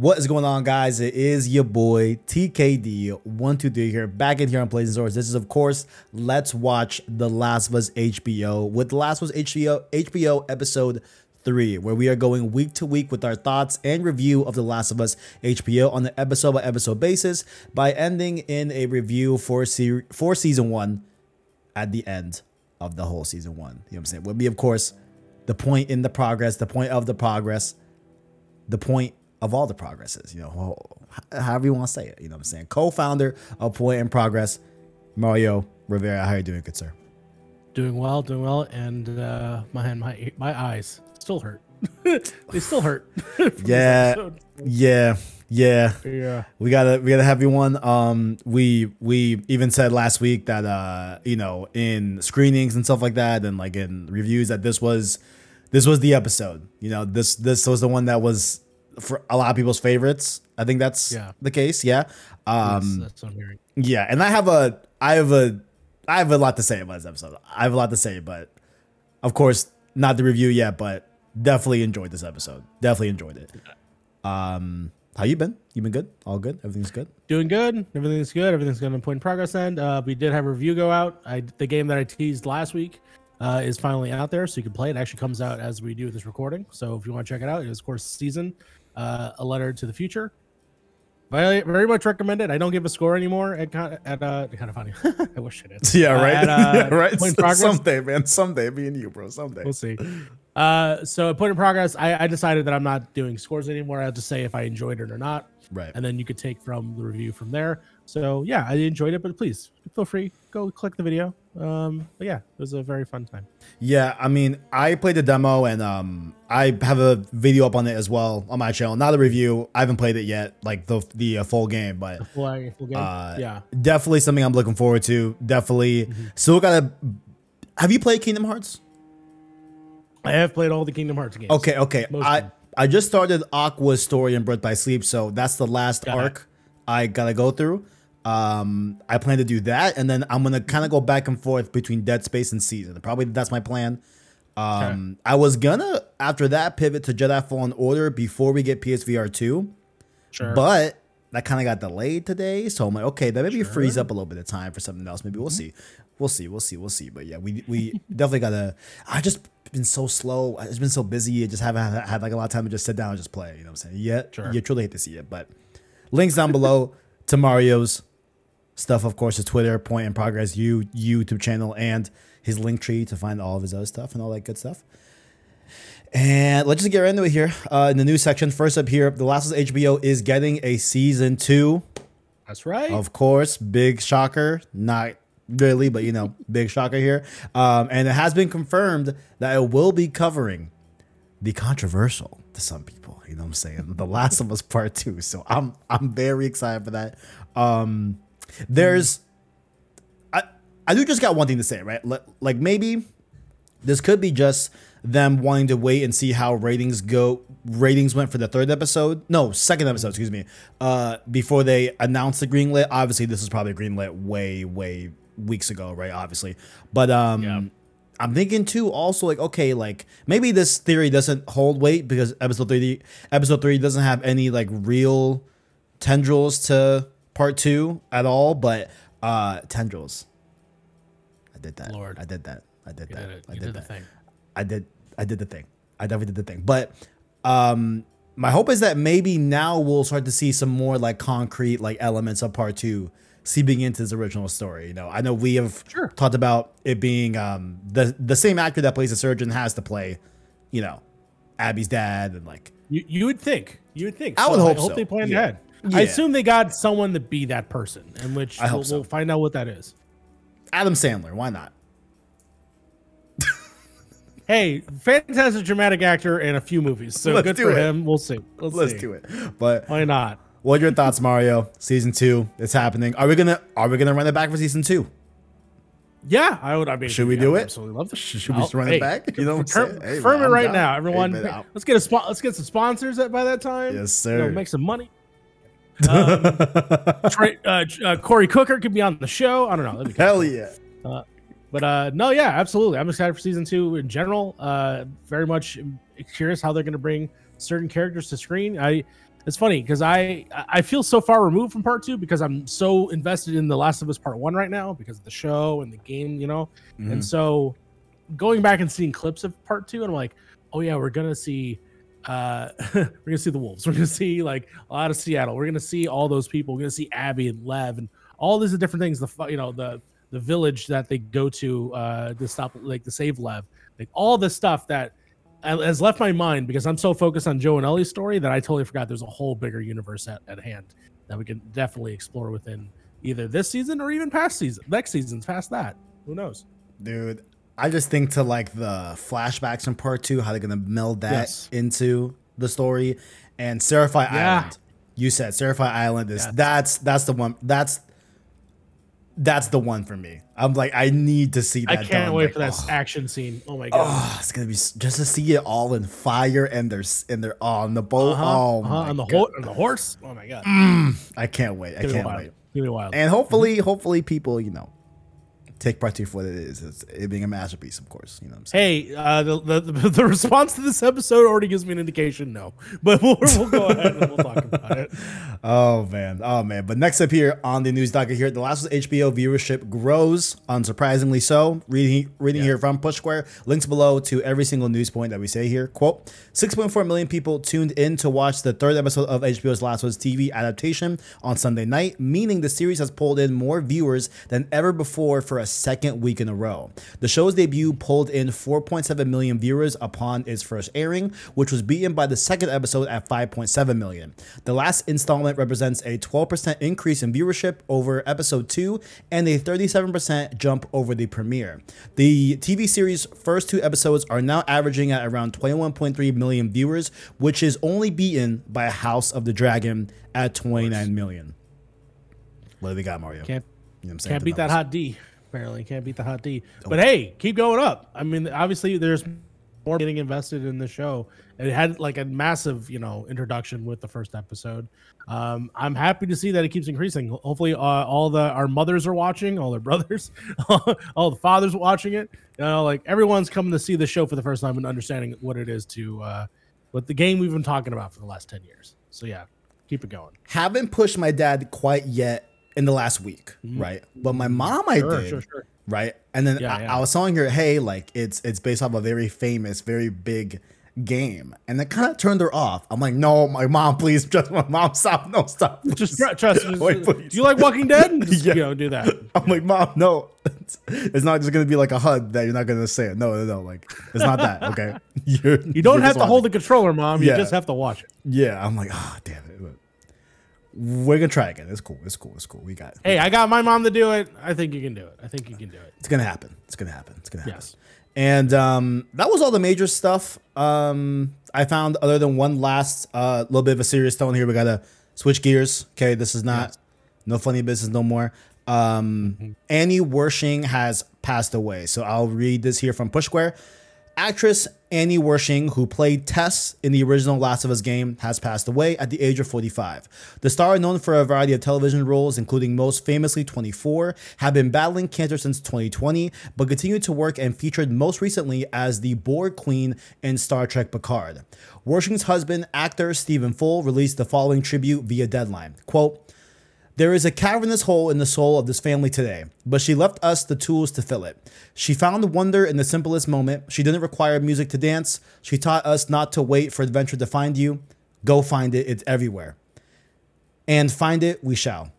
What is going on, guys? It is your boy TKD123 here, back in here on Blazing Swords. This is, of course, Let's Watch The Last of Us HBO with The Last of Us HBO, HBO episode 3, where we are going week to week with our thoughts and review of The Last of Us HBO on an episode by episode basis by ending in a review for, se- for season 1 at the end of the whole season 1. You know what I'm saying? Will be, of course, the point in the progress, the point of the progress, the point of all the progresses, you know, however you want to say it. You know what I'm saying? Co-founder of Point in Progress, Mario Rivera. How are you doing, good sir? Doing well, doing well, and uh, my my my eyes still hurt. they still hurt. yeah, yeah, yeah, yeah. We gotta we gotta have you one. Um, we we even said last week that uh, you know, in screenings and stuff like that, and like in reviews, that this was this was the episode. You know, this this was the one that was for a lot of people's favorites. I think that's yeah. the case. Yeah. Um, that's, that's what I'm hearing. Yeah, and I have a, I have a, I have a lot to say about this episode. I have a lot to say, but of course, not the review yet. But definitely enjoyed this episode. Definitely enjoyed it. Um, how you been? You been good? All good? Everything's good? Doing good. Everything's good. Everything's going to point in progress. End. Uh, we did have a review go out. I the game that I teased last week uh, is finally out there, so you can play it. it. Actually, comes out as we do this recording. So if you want to check it out, it is of course season uh, a letter to the future. Very, very much recommended. I don't give a score anymore at at uh kind of funny. I wish it is. Yeah, right. Uh, at, uh, right. Someday, man. Someday, me and you, bro. Someday. We'll see. Uh, so point in progress. I, I decided that I'm not doing scores anymore. I have to say if I enjoyed it or not. Right. And then you could take from the review from there. So yeah, I enjoyed it, but please feel free go click the video. Um, but yeah, it was a very fun time. Yeah, I mean, I played the demo and um, I have a video up on it as well on my channel. Not a review. I haven't played it yet, like the the uh, full game, but the full, full game. Uh, yeah, definitely something I'm looking forward to. Definitely. Mm-hmm. Still gotta. Have you played Kingdom Hearts? I have played all the Kingdom Hearts games. Okay, okay. I I just started Aqua's story in Birth by Sleep, so that's the last Got arc it. I gotta go through. Um, I plan to do that, and then I'm gonna kind of go back and forth between Dead Space and Season. Probably that's my plan. Um, okay. I was gonna after that pivot to Jedi Fallen Order before we get PSVR two, sure. but that kind of got delayed today. So I'm like, okay, that maybe sure. frees up a little bit of time for something else. Maybe we'll mm-hmm. see, we'll see, we'll see, we'll see. But yeah, we we definitely gotta. I just been so slow. It's been so busy. I just haven't had, had, like a lot of time to just sit down and just play. You know what I'm saying? Yeah, sure. you truly hate to see it, but links down below to Mario's stuff, of course, his Twitter, Point in Progress, you YouTube channel, and his link tree to find all of his other stuff and all that good stuff. And let's just get right into it here. Uh, in the news section, first up here, The Last of HBO is getting a season two. That's right. Of course, big shocker. Not really, but you know, big shocker here. Um, and it has been confirmed that it will be covering the controversial to some people. You know what I'm saying? The Last of Us Part Two. So I'm I'm very excited for that. Um, there's, I I do just got one thing to say, right? Like maybe this could be just them wanting to wait and see how ratings go. Ratings went for the third episode, no, second episode, excuse me. Uh, before they announced the greenlit. Obviously, this is probably greenlit way, way weeks ago, right? Obviously, but um. Yeah. I'm thinking too also like okay like maybe this theory doesn't hold weight because episode 3 episode 3 doesn't have any like real tendrils to part two at all, but uh tendrils. I did that. Lord. I did that. I did you that. Did I did, did that. thing. I did I did the thing. I definitely did the thing. But um my hope is that maybe now we'll start to see some more like concrete like elements of part two seeping into his original story. You know, I know we have sure. talked about it being um the the same actor that plays the surgeon has to play, you know, Abby's dad and like you you would think. You would think. I would hope I hope so. they plan yeah. ahead. Yeah. I assume they got someone to be that person, in which I we'll, so. we'll find out what that is. Adam Sandler, why not? hey, fantastic dramatic actor in a few movies, so Let's good for it. him. We'll see. Let's, Let's see. do it. But why not? What are your thoughts, Mario? Season two, it's happening. Are we gonna Are we gonna run it back for season two? Yeah, I would. I mean, should we do it? Absolutely love this. Should we oh, just run hey, it back? You know, what I'm saying? Confirm hey, it right down. now, everyone. Hey, let's get a spot. Let's get some sponsors by that time. Yes, sir. You know, make some money. Um, Trey, uh, uh, Corey Cooker could be on the show. I don't know. Hell yeah. Uh, but uh, no, yeah, absolutely. I'm excited for season two in general. Uh, very much curious how they're going to bring certain characters to screen. I it's funny because I I feel so far removed from part two because I'm so invested in The Last of Us Part One right now because of the show and the game, you know. Mhm. And so going back and seeing clips of part two, and I'm like, oh yeah, we're gonna see uh we're gonna see the wolves. We're gonna see like a lot of Seattle. We're gonna see all those people. We're gonna see Abby and Lev and all these different things. The you know the the village that they go to uh to stop like to save Lev. Like all this stuff that has left my mind because I'm so focused on Joe and Ellie's story that I totally forgot there's a whole bigger universe at, at hand that we can definitely explore within either this season or even past season, next season's past that. Who knows? Dude, I just think to like the flashbacks in part two, how they're gonna meld that Yes. into the story. And Seraphite Yeah. Island. You said Seraphite Island is that's that's the one that's that's the one for me. I'm like, I need to see that. I can't done. wait Like, for that oh, action scene. Oh my god. oh, it's gonna be just to see it all in fire and there's and they're on the boat. Uh-huh, Oh, uh-huh, my on the ho- on the horse. Oh my god. I can't wait. I Give a can't wait. Give me a while. And hopefully, hopefully, people, you know, take part two for what it is. It's it being a masterpiece, of course. You know what I'm saying? Hey, uh, the, the the response to this episode already gives me an indication. No, but we'll, we'll go ahead and we'll talk about it. Oh man, oh man. But next up here on the news docket here, the last of HBO viewership grows, unsurprisingly so. Reading reading here from Push Square, links below to every single news point that we say here. Quote: 6.4 million people tuned in to watch the third episode of HBO's Last of Us TV adaptation on Sunday night, meaning the series has pulled in more viewers than ever before for a second week in a row. The show's debut pulled in 4.7 million viewers upon its first airing, which was beaten by the second episode at 5.7 million. The last installment represents a 12% increase in viewership over episode 2 and a 37% jump over the premiere. The TV series' first two episodes are now averaging at around 21.3 million viewers, which is only beaten by House of the Dragon at 29 million. What do we got, Mario? Can't You know what I'm saying? can't beat that hot D. Apparently, can't beat the hot D. But hey, keep going up. I mean, obviously, there's more getting invested in the show. It had like a massive, you know, introduction with the first episode. Um, I'm happy to see that it keeps increasing. Hopefully, uh, all the our mothers are watching, all their brothers, all the fathers watching it. You know, like everyone's coming to see the show for the first time and understanding what it is to, uh, what the game we've been talking about for the last ten years. So yeah, keep it going. haven't pushed my dad quite yet in the last week, right? But my mom, I Mm-hmm. Sure, did, sure, sure. right? And then Yeah, I, yeah. I was telling her, hey, like it's it's based off a very famous, very big game, and it kind of turned her off. I'm like, no, my mom, please, just my mom, stop, no, stop, Just tr- trust. Just, Wait, please. do you like Walking Dead? Just, Yeah. You know, do that. I'm like, mom, no, it's, not just gonna be like a HUD that you're not gonna say it. No, no, no, like it's not that. Okay, you're, You don't have to hold the controller, mom. You just have to watch it. Yeah, I'm like, oh, damn it. We're gonna try again. It's cool. It's cool. It's cool. We got. It. Hey, I got my mom to do it. I think you can do it. I think you can do it. It's gonna happen. It's gonna happen. It's gonna happen. Yes. And um, that was all the major stuff. Um, I found other than one last uh, little bit of a serious tone here. We gotta switch gears. Okay, this is not no funny business no more. Um, Annie Wersching has passed away. So I'll read this here from Push Square. Actress Annie Wersching, who played Tess in the original Last of Us game, has passed away at the age of 45. The star, known for a variety of television roles, including most famously 24, had been battling cancer since 2020, but continued to work and featured most recently as the Borg Queen in Star Trek Picard. Wersching's husband, actor Stephen Full, released the following tribute via Deadline. Quote, there is a cavernous hole in the soul of this family today, but she left us the tools to fill it. She found wonder in the simplest moment. She didn't require music to dance. She taught us not to wait for adventure to find you. Go find it, it's everywhere. And find it we shall.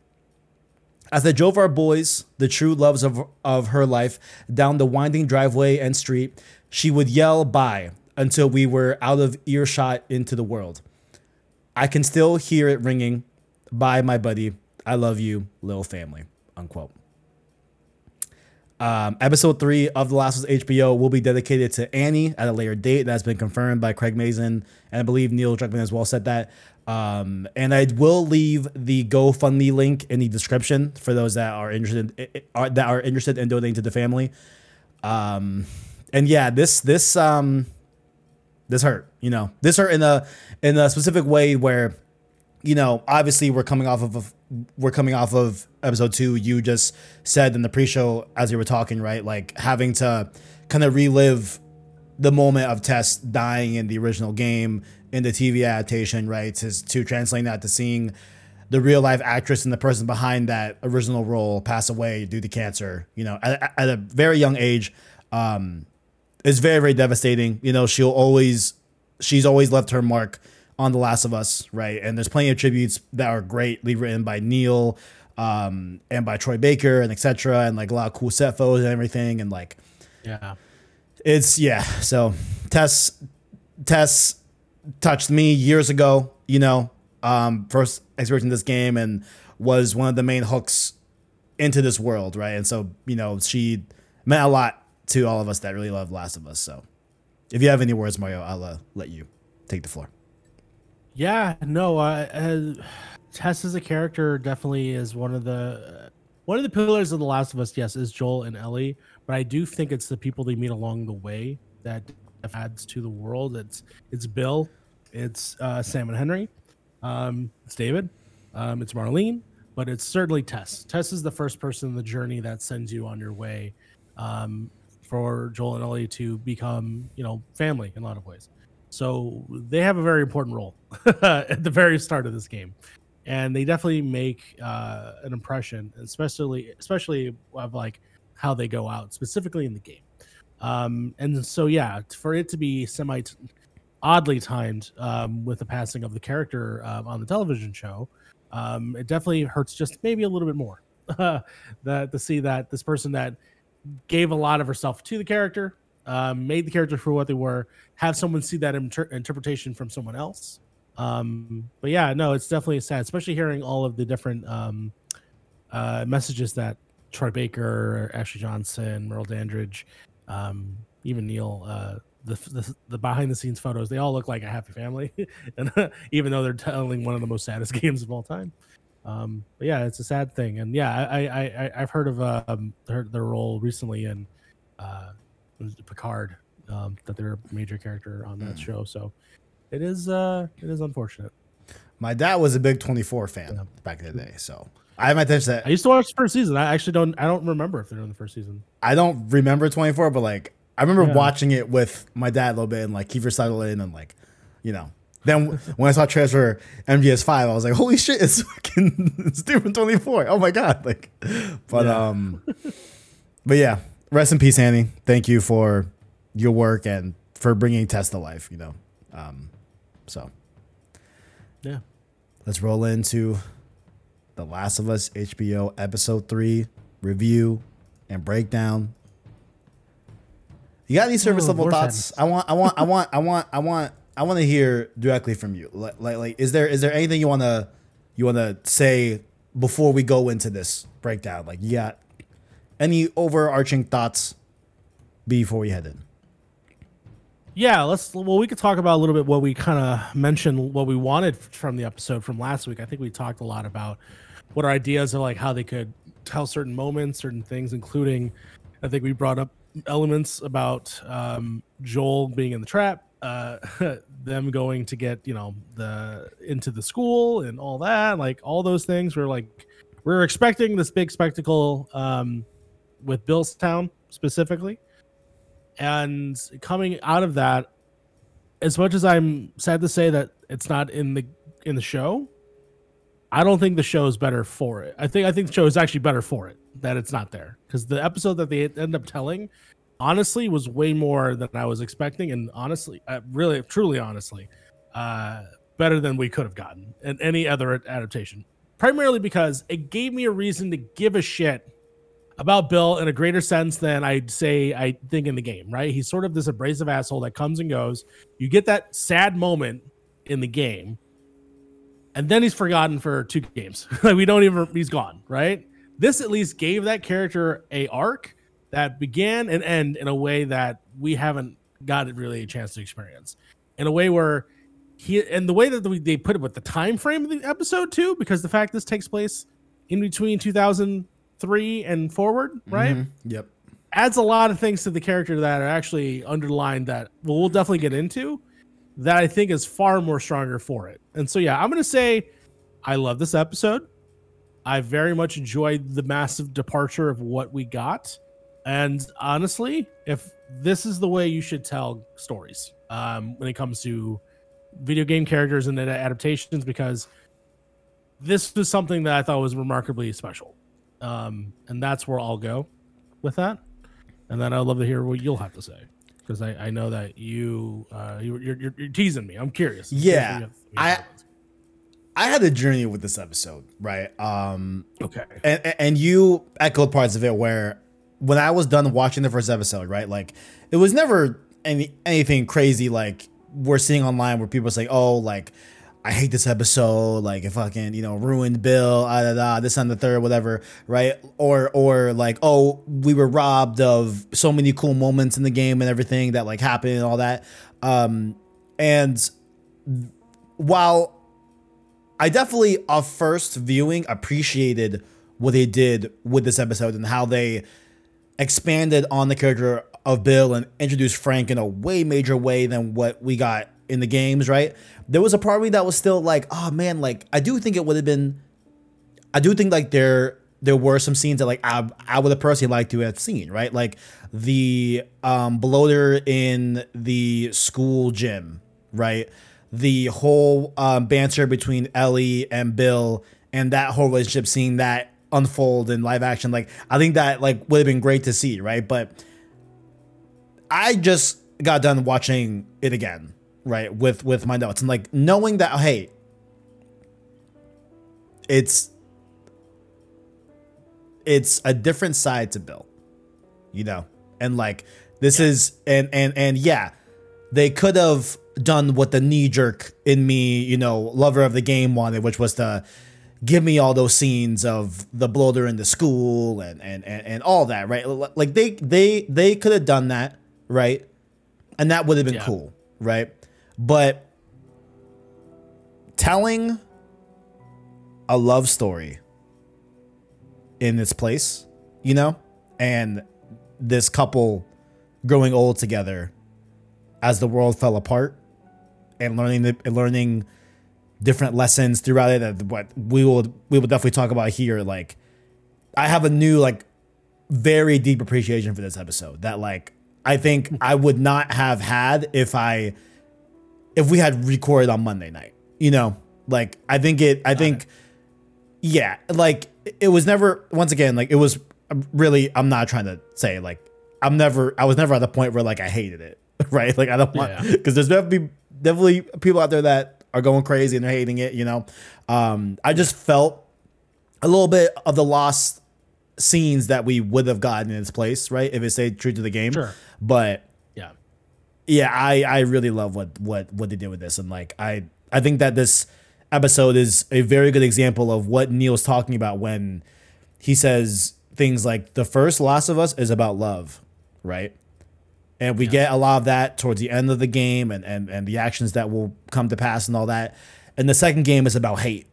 As they drove our boys, the true loves of, of her life, down the winding driveway and street, she would yell bye until we were out of earshot into the world. I can still hear it ringing. Bye, my buddy. I love you, little family. Unquote. Um, episode three of The Last of HBO will be dedicated to Annie at a later date. That's been confirmed by Craig Mazin, and I believe Neil Druckmann as well said that. Um, and I will leave the GoFundMe link in the description for those that are interested are, that are interested in donating to the family. Um, and yeah, this this um, this hurt. You know, this hurt in a in a specific way where you know, obviously we're coming off of we're coming off of episode two. You just said in the pre-show as you were talking, right? Like having to kind of relive the moment of Tess dying in the original game in the TV adaptation, right? To, to translate that to seeing the real life actress and the person behind that original role pass away due to cancer, you know, at, at a very young age, um, is very, very devastating. You know, she'll always, she's always left her mark on The Last of Us, right? And there's plenty of tributes that are greatly written by Neil um, and by Troy Baker and etc. And like a lot of cool set photos and everything. And like, Yeah. it's yeah. So Tess Tess touched me years ago, you know, um, first experiencing this game and was one of the main hooks into this world, right? And so, you know, she meant a lot to all of us that really love Last of Us. So if you have any words, Mario, I'll uh, let you take the floor. Yeah, no, uh, uh, Tess as a character definitely is one of the one of the pillars of The Last of Us. Yes, is Joel and Ellie, but I do think it's the people they meet along the way that adds to the world. It's it's Bill, it's uh, Sam and Henry, um, it's David, um, it's Marlene, but it's certainly Tess. Tess is the first person in the journey that sends you on your way um, for Joel and Ellie to become, you know, family in a lot of ways. So they have a very important role at the very start of this game, and they definitely make uh, an impression, especially especially of like how they go out, specifically in the game. Um, and so yeah, for it to be semi oddly timed um, with the passing of the character uh, on the television show, um, it definitely hurts just maybe a little bit more that to see that this person that gave a lot of herself to the character um, made the character for what they were, have someone see that inter- interpretation from someone else. Um, but yeah, no, it's definitely sad, especially hearing all of the different um, uh, messages that Troy Baker, Ashley Johnson, Merle Dandridge, um, even Neil, uh, the, the the behind the scenes photos, they all look like a happy family, and even though they're telling one of the most saddest games of all time. Um, but yeah, it's a sad thing, and yeah, I I, I I've heard of um, their their role recently in uh, Picard, um, that they're a major character on that show. So it is uh it is unfortunate. My dad was a big 24 fan Yeah. back in the day, so I have my attention that I used to watch the first season. I actually don't I don't remember if they're in the first season. I don't remember 24, but like I remember Yeah. watching it with my dad a little bit and like Kiefer Sutherland and like, you know. Then when I saw transfer MGS five, I was like, "Holy shit! It's fucking twenty four. Oh my god!" Like, but Yeah. um, but yeah, rest in peace, Annie. Thank you for your work and for bringing Tess to life. You know, um, so Yeah. let's roll into the Last of Us HBO episode three review and breakdown. You got any service level thoughts? I want, I want, I want, I want, I want, I want to hear directly from you. Like, like, like, is there, is there anything you want to, you want to say before we go into this breakdown? Like, you got any overarching thoughts before we head in? Yeah, let's. Well, we could talk about a little bit what we kind of mentioned, what we wanted from the episode from last week. I think we talked a lot about what our ideas are, like how they could tell certain moments, certain things, including. I think we brought up elements about um, Joel being in the trap, uh, them going to get you know the into the school and all that, like all those things. We're like we're expecting this big spectacle um, with Billstown specifically. And coming out of that as much as i'm sad to say that it's not in the in the show i don't think the show is better for it. I think i think the show is actually better for it that it's not there. Because the episode that they end up telling honestly was way more than i was expecting. And honestly uh, really truly honestly uh better than we could have gotten in any other adaptation. Primarily because it gave me a reason to give a shit about Bill in a greater sense than I'd say I think in the game, right? He's sort of this abrasive asshole that comes and goes. You get that sad moment in the game, and then he's forgotten for two games. like we don't even he's gone, right? This at least gave that character a arc that began and end in a way that we haven't got it really a chance to experience. In a way where he and the way that they put it with the time frame of the episode too, because the fact this takes place in between 2003 and forward, right? Mhm. Yep. adds a lot of things to the character that are actually underlined that well, we'll definitely get into that I think is far more stronger for it. And so yeah, I'm gonna say I love this episode. I very much enjoyed the massive departure of what we got. And honestly, if this is the way you should tell stories um, when it comes to video game characters and adaptations because this was something that I thought was remarkably special. Um, and that's where I'll go with that. And then I'd love to hear what you'll have to say because I, I know that you, uh, you you're, you're, you're teasing me. I'm curious. Yeah, I I had a journey with this episode, right? Um, okay, and and you echoed parts of it where when I was done watching the first episode, right? Like it was never any anything crazy like we're seeing online where people say, "Oh, like I hate this episode, like it fucking, you know, ruined Bill, ah, da, da, this and the third, whatever, right? Or or like, oh, we were robbed of so many cool moments in the game and everything that like happened and all that. Um, and while I definitely, off first viewing, appreciated what they did with this episode and how they expanded on the character of Bill and introduced Frank in a way major way than what we got in the games, right? There was a part of me that was still like, oh man, like I do think it would have been I do think like there there were some scenes that like I, I would have personally liked to have seen, right? Like the um bloater in the school gym, right? The whole um, banter between Ellie and Bill and that whole relationship, seeing that unfold in live action, like I think that like would have been great to see, right? But I just got done watching it again, right with with my notes and like knowing that hey it's it's a different side to bill you know? And like this yeah. is and and and yeah they could have done what the knee jerk in me you know lover of the game wanted which was to give me all those scenes of the bloater in the school and and and, and all that right? Like they they they could have done that right? And that would have been yeah. cool right but telling a love story in this place, you know, and this couple growing old together as the world fell apart and learning the, learning different lessons throughout it that what we will we will definitely talk about here like I have a new like very deep appreciation for this episode that like I think I would not have had if I if we had recorded on Monday night. You know, like I think it. I Got think, it. yeah, like it was never. Once again, like it was really. I'm not trying to say like I'm never. I was never at the point where like I hated it. Right? Like I don't want because yeah. there's definitely definitely people out there that are going crazy and they're hating it. You know, um, I just felt a little bit of the lost scenes that we would have gotten in its place, right? If it stayed true to the game. Sure. But yeah, I I really love what what what they did with this, and like I I think that this episode is a very good example of what Neil's talking about when he says things like the first Last of Us is about love, right? And we yeah. get a lot of that towards the end of the game and, and and the actions that will come to pass and all that. And the second game is about hate.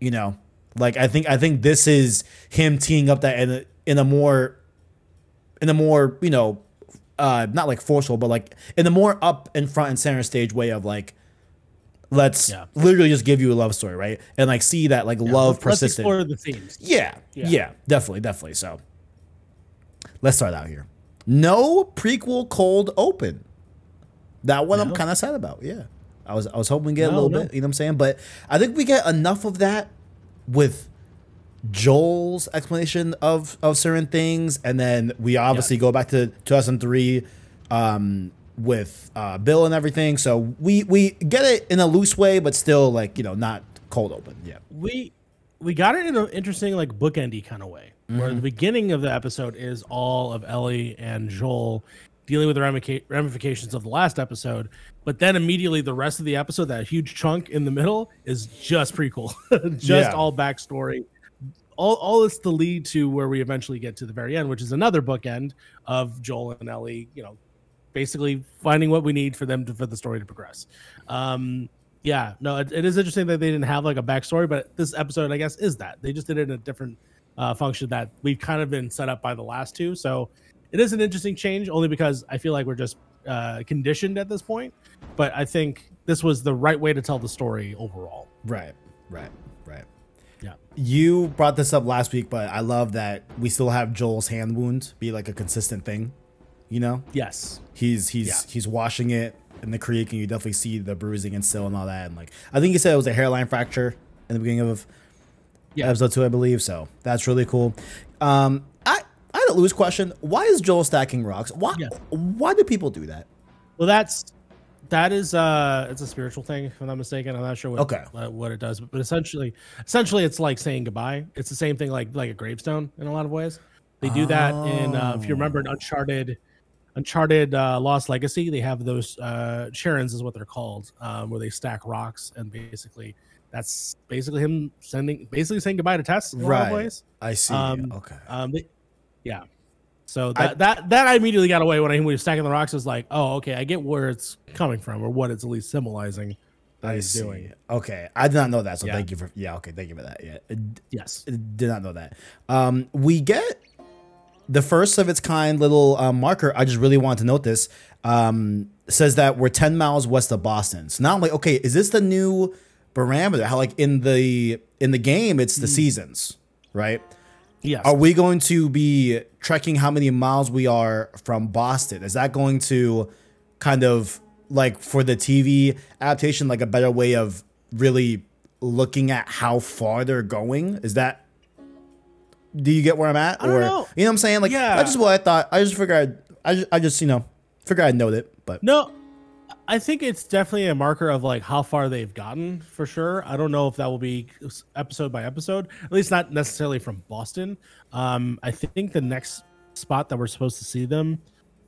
You know, like I think I think this is him teeing up that in a, in a more in a more, you know, uh, not like forceful, but like in the more up and front and center stage way of like, let's yeah. literally just give you a love story, right? And like see that like yeah, love persistent. Let's the themes. Yeah, yeah, yeah, definitely, definitely. So let's start out here. No prequel cold open. That one no. I'm kind of sad about. Yeah, I was I was hoping we get no, a little no. bit. You know what I'm saying? But I think we get enough of that with Joel's explanation of of certain things, and then we obviously yeah. go back to 2003 um, with uh, Bill and everything. So we we get it in a loose way, but still like you know not cold open. Yeah, we we got it in an interesting like bookendy kind of way, mm-hmm. where the beginning of the episode is all of Ellie and Joel dealing with the ramifications of the last episode, but then immediately the rest of the episode, that huge chunk in the middle, is just prequel, just yeah. all backstory all, all this to lead to where we eventually get to the very end, which is another bookend of Joel and Ellie, you know, basically finding what we need for them to for the story to progress. Um, yeah, no, it, it is interesting that they didn't have like a backstory, but this episode, I guess, is that they just did it in a different uh, function that we've kind of been set up by the last two. So it is an interesting change, only because I feel like we're just uh, conditioned at this point. But I think this was the right way to tell the story overall. Right, right. You brought this up last week, but I love that we still have Joel's hand wound be like a consistent thing. You know? Yes. He's he's yeah. he's washing it in the creek, and you definitely see the bruising and still and all that. And like, I think you said it was a hairline fracture in the beginning of Yeah. episode two, I believe. So that's really cool. Um, I I had a loose question. Why is Joel stacking rocks? Why Yeah. why do people do that? Well, that's that is uh it's a spiritual thing if I'm not mistaken. I'm not sure what Okay. uh, what it does, but, but essentially essentially it's like saying goodbye. It's the same thing like like a gravestone in a lot of ways. They do that in uh, if you remember in Uncharted Uncharted uh, Lost Legacy, they have those uh Sharons is what they're called, um, where they stack rocks and basically that's basically him sending basically saying goodbye to Tess in a lot of Right. ways. I see. Um, okay. Um, they- yeah. So I- that, that that I immediately got away when I when he was stacking the rocks. was like, oh, okay, I get where it's coming from or what it's at least symbolizing that I he's see. doing. Okay, I did not know that. So Yeah. thank you for yeah. Okay, thank you for that. Yeah, I Yes. did not know that. Um, we get the first of its kind little um, marker. I just really wanted to note this. Um, says that we're ten miles west of Boston. So now I'm like, okay, is this the new barometer? How like in the in the game, it's the seasons, right? Yes. Are we going to be tracking how many miles we are from Boston? Is that going to kind of like for the TV adaptation, like a better way of really looking at how far they're going? Is that do you get where I'm at? I don't or know. you know what I'm saying? Like Yeah. that's just what I thought. I just figured I just, I just you know figured I'd note it, but no, I think it's definitely a marker of like how far they've gotten for sure. I don't know if that will be episode by episode, at least not necessarily from Boston. Um, I think the next spot that we're supposed to see them.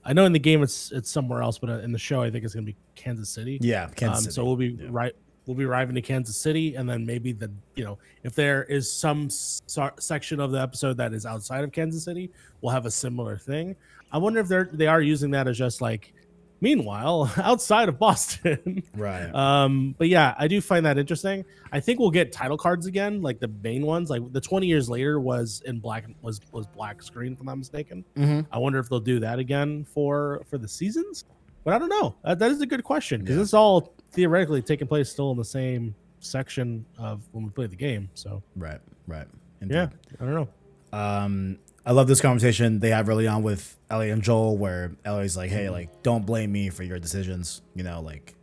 I know in the game it's it's somewhere else, but uh, in the show I think it's gonna be Kansas City. yeah, Kansas um, City. So we'll be right. We'll be arriving to Kansas City, and then maybe the you know if there is some so- section of the episode that is outside of Kansas City, we'll have a similar thing. I wonder if they're they are using that as just like, meanwhile outside of Boston. right. um, but yeah, I do find that interesting. I think we'll get title cards again, like the main ones. Like the twenty years later was in black was was black screen, if I'm not mistaken. hmm I wonder if they'll do that again for for the seasons. But I don't know. That, that is a good question because Yeah. it's all theoretically taking place still in the same section of when we play the game. So Right. Right. yeah, I don't know. Um, I love this conversation they have early on with Ellie and Joel, where Ellie's like, Mm-hmm. "Hey, like, don't blame me for your decisions. You know, like,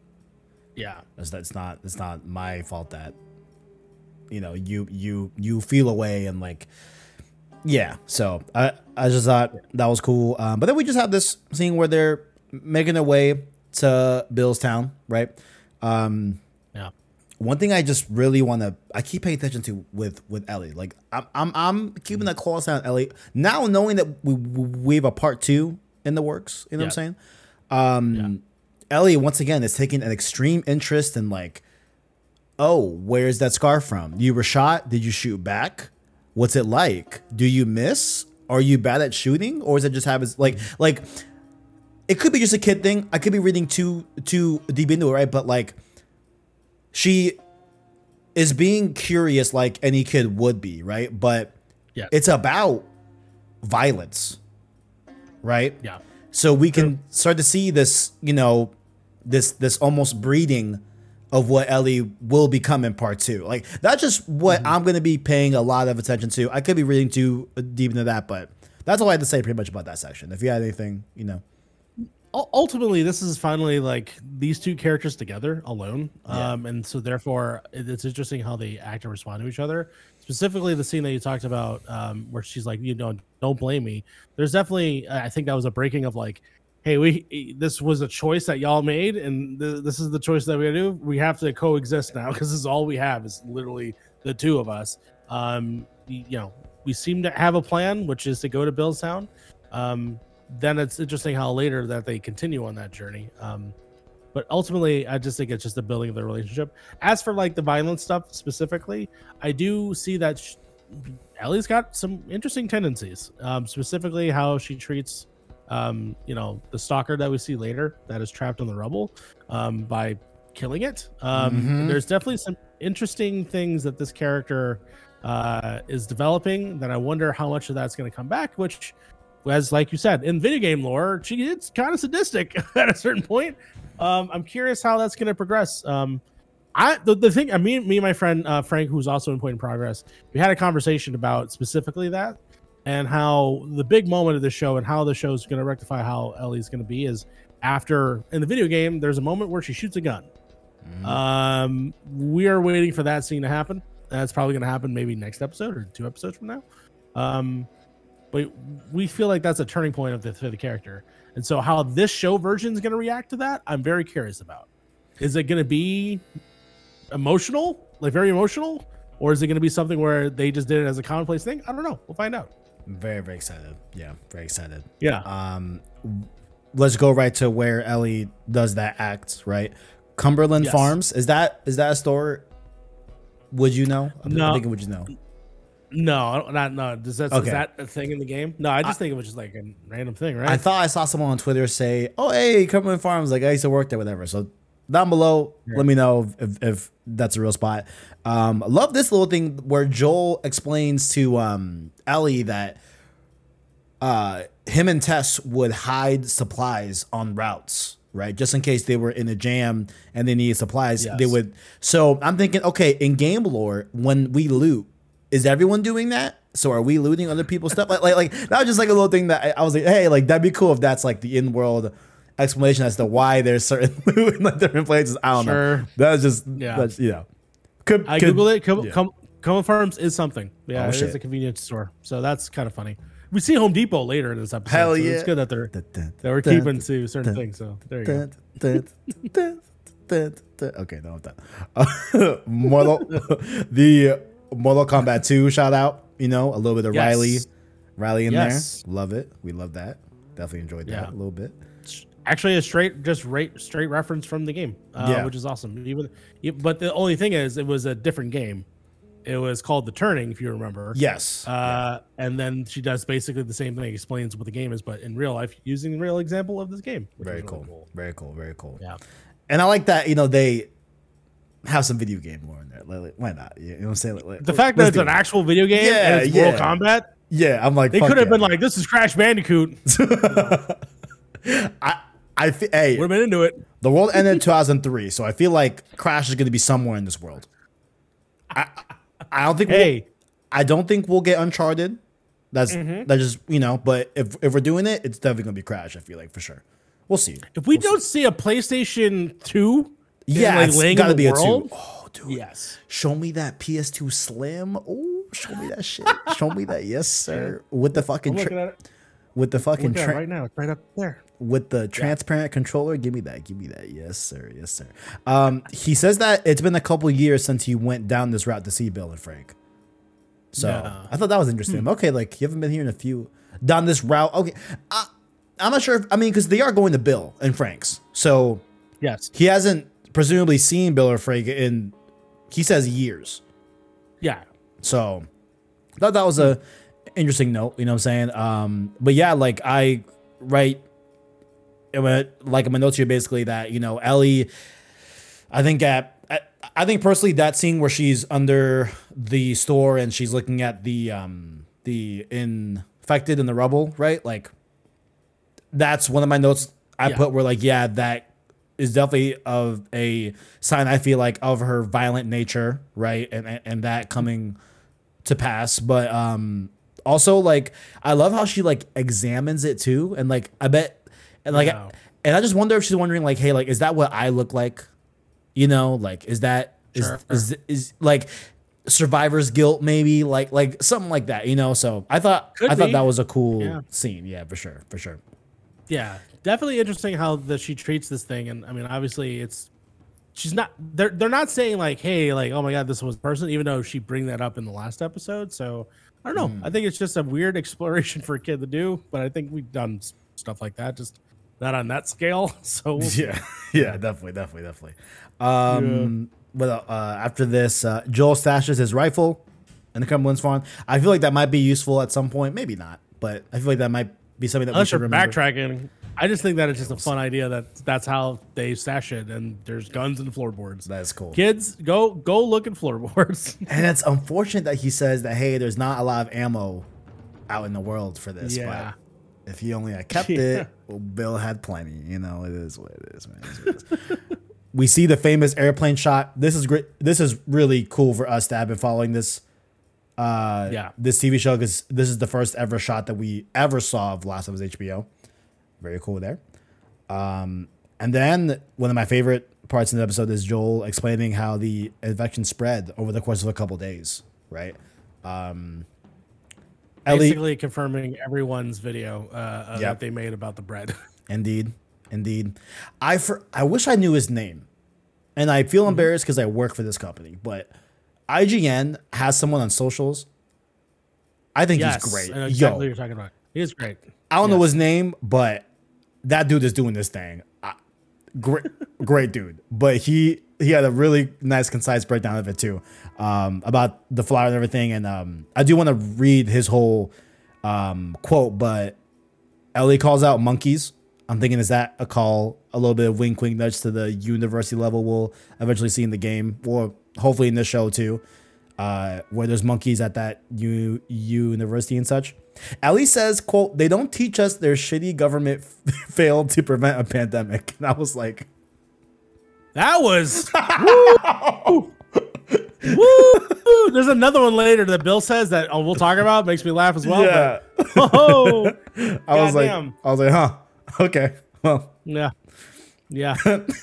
Yeah, it's, that's not it's not my fault that, you know, you you you feel away and like, yeah. So I I just thought that was cool. Um, but then we just have this scene where they're making their way to Bill's town, right? Um, one thing I just really want to I keep paying attention to with with Ellie. Like I'm I'm I'm keeping a close eye on Ellie now, knowing that we we have a part two in the works. You know what I'm saying? Um, Ellie once again is taking an extreme interest in like, oh, where's that scar from? You were shot. Did you shoot back? What's it like? Do you miss? Are you bad at shooting, or is it just happens like like? It could be just a kid thing. I could be reading too too deep into it, right? But like she is being curious like any kid would be, right? But Yeah. it's about violence, right? yeah, So we can start to see this, you know, this this almost breeding of what Ellie will become in part two. Like that's just what mm-hmm. I'm going to be paying a lot of attention to. I could be reading too deep into that, but that's all I had to say pretty much about that section. If you had anything, you know, ultimately this is finally like these two characters together alone. Um and so therefore it's interesting how they act and respond to each other. Specifically the scene that you talked about um where she's like you know don't blame me. There's definitely i think that was a breaking of like hey we this was a choice that y'all made and th- this is the choice that we do. We have to coexist now because this is all we have. Is literally the two of us. Um you know we seem to have a plan which is to go to billstown um then it's interesting how later that they continue on that journey. Um, but ultimately, I just think it's just the building of the relationship. As for like the violent stuff specifically, I do see that sh- Ellie's got some interesting tendencies. Um, specifically, how she treats, um, you know, the stalker that we see later that is trapped in the rubble um, by killing it. Um, Mhm. There's definitely some interesting things that this character uh, is developing. That I wonder how much of that's going to come back, which as like you said in video game lore she gets kind of sadistic at a certain point um i'm curious how that's going to progress um i the, the thing i mean me and my friend uh frank who's also in point in progress we had a conversation about specifically that and how the big moment of the show and how the show is going to rectify how Ellie's going to be is after in the video game. There's a moment where she shoots a gun. Mm-hmm. Um, we are waiting for that scene to happen. That's probably going to happen maybe next episode or two episodes from now. Um, but we feel like that's a turning point of the for the character, and so how this show version is going to react to that, I'm very curious about. Is it going to be emotional, like very emotional, or is it going to be something where they just did it as a commonplace thing? I don't know. We'll find out. I'm Very, very excited. Yeah, very excited. Yeah. Um, let's go right to where Ellie does that act. Right, Cumberland Yes. Farms. Is that is that a store? Would you know? I'm No. thinking, would you know? No, I don't- not no. Does that Okay. is that a thing in the game? No, I just think it was just like a random thing, right? I thought I saw someone on Twitter say, "Oh, hey, Cumberland Farms." Like I used to work there, whatever. So down below, let me know if, if that's a real spot. Um, I love this little thing where Joel explains to um, Ellie that uh, him and Tess would hide supplies on routes, right? Just in case they were in a jam and they needed supplies, they would. So I'm thinking, okay, in game lore, when we loot, is everyone doing that? So are we looting other people's stuff? Like, like, like that was just like a little thing that I, I was like, hey, like that'd be cool if that's like the in-world explanation as to why there's certain loot in like different places. I don't know. Sure. That's just, Yeah. that's, you know, could I could- googled it. Com- yeah. Com- Common Farms is something. Yeah, Oh, it is shit. a convenience store. So that's kind of funny. We see Home Depot later in this episode. Hell so yeah. It's good that they're that we're keeping to certain things. So there you go. Okay, no, I'm done. Uh, Mortal, the Mortal Kombat 2 shout out, you know, a little bit of Yes. Riley, Riley in Yes. there. Love it. We love that. Definitely enjoyed that Yeah. a little bit. Actually, a straight, just right, straight reference from the game, uh, Yeah. which is awesome. Even, but the only thing is, it was a different game. It was called The Turning, if you remember. Yes. Uh, and then she does basically the same thing, explains what the game is, but in real life, using the real example of this game. very really cool. Very cool. Very cool. Yeah. And I like that, you know, they have some video game more in there. Like, like, why not? You know what I'm saying? Like, The fact that it's an it. actual video game Yeah, and it's yeah. Mortal Kombat, Yeah, I'm like, they could have yeah. been like, "This is Crash Bandicoot." I, I feel, hey, have been into it. The world ended in 2003, so I feel like Crash is going to be somewhere in this world. I, I don't think. Hey, we'll, I don't think we'll get Uncharted. That's Mm-hmm. that's just you know. But if if we're doing it, it's definitely going to be Crash. I feel like for sure. We'll see. if we don't see a PlayStation Two, Yeah, like it's laying got to in the be a world, two. Oh, dude, yes, show me that PS2 Slim. Oh, show me that shit. show me that, yes sir. With the fucking tra- with the fucking looking at it tra- right now. It's right up there. with the transparent controller. Give me that. Give me that. Yes, sir. Yes, sir. Um, he says that it's been a couple years since he went down this route to see Bill and Frank. So Yeah. I thought that was interesting. Okay, like you haven't been here in a few down this route. Okay, I, I'm not sure. If, I mean, because they are going to Bill and Frank's, so Yes, he hasn't presumably seen Bill or Frank in. He says years. yeah, So I thought that was a interesting note, you know what I'm saying? Um, but yeah, like I write like in my notes here basically that, you know, Ellie, I think at I, I think personally that scene where she's under the store and she's looking at the um the infected in the rubble, right? Like that's one of my notes I Yeah. put where like, yeah, that is definitely of a sign I feel like of her violent nature, right? And and, and that coming to pass. But um also like I love how she like examines it too. And like I bet and like Wow. and I just wonder if she's wondering like, hey, like is that what I look like? You know, like is that is Sure. is, is like survivor's guilt maybe like like something like that you know so i thought Could i thought that was a cool Yeah. scene yeah for sure for sure yeah. Definitely interesting how that she treats this thing, and I mean, obviously, it's she's not. They're they're not saying like, "Hey, like, oh my god, this was a person," even though she bring that up in the last episode. So I don't know. Hmm. I think it's just a weird exploration for a kid to do, but I think we've done stuff like that, just not on that scale. So we'll. Yeah, yeah, definitely, definitely, definitely. Um, but uh, after this, uh, Joel stashes his rifle in the Cumberland's farm. I feel like that might be useful at some point. Maybe not, but I feel like that might be something that we unless should you're remember. backtracking. I just think that it's just a fun idea that that's how they stash it, and there's guns and floorboards. That is cool. Kids, go go look at floorboards. And it's unfortunate that he says that hey, there's not a lot of ammo out in the world for this. Yeah. But if he only had kept Yeah. it, well, Bill had plenty. You know, it is what it is, man. It is. we see the famous airplane shot. This is great. This is really cool for us to have been following this uh, Yeah. this TV show because this is the first ever shot that we ever saw of Last of Us HBO. Very cool there. Um, and then one of my favorite parts in the episode is Joel explaining how the infection spread over the course of a couple days, right? Um, Ellie, Basically confirming everyone's video uh, uh, Yep. that they made about the bread. indeed, indeed. I for I wish I knew his name, and I feel embarrassed because I work for this company. But IGN has someone on socials. I think yes, he's great. I know Yo, exactly what you're talking about. He is great. I don't know his name, but that dude is doing this thing. I, great, great dude. But he he had a really nice, concise breakdown of it too, um, about the flower and everything. And um, I do want to read his whole um, quote, but Ellie calls out monkeys. I'm thinking, is that a call, a little bit of wink, wink, nudge to the university level we'll eventually see in the game, or hopefully in this show too, uh, where there's monkeys at that u- university and such. Ellie says, "quote They don't teach us their shitty government failed to prevent a pandemic." And I was like, That was woo, woo. There's another one later that Bill says that oh, we'll talk about. Makes me laugh as well. "Yeah." But, oh, I was like. I was like, "Huh, okay, well, yeah, yeah.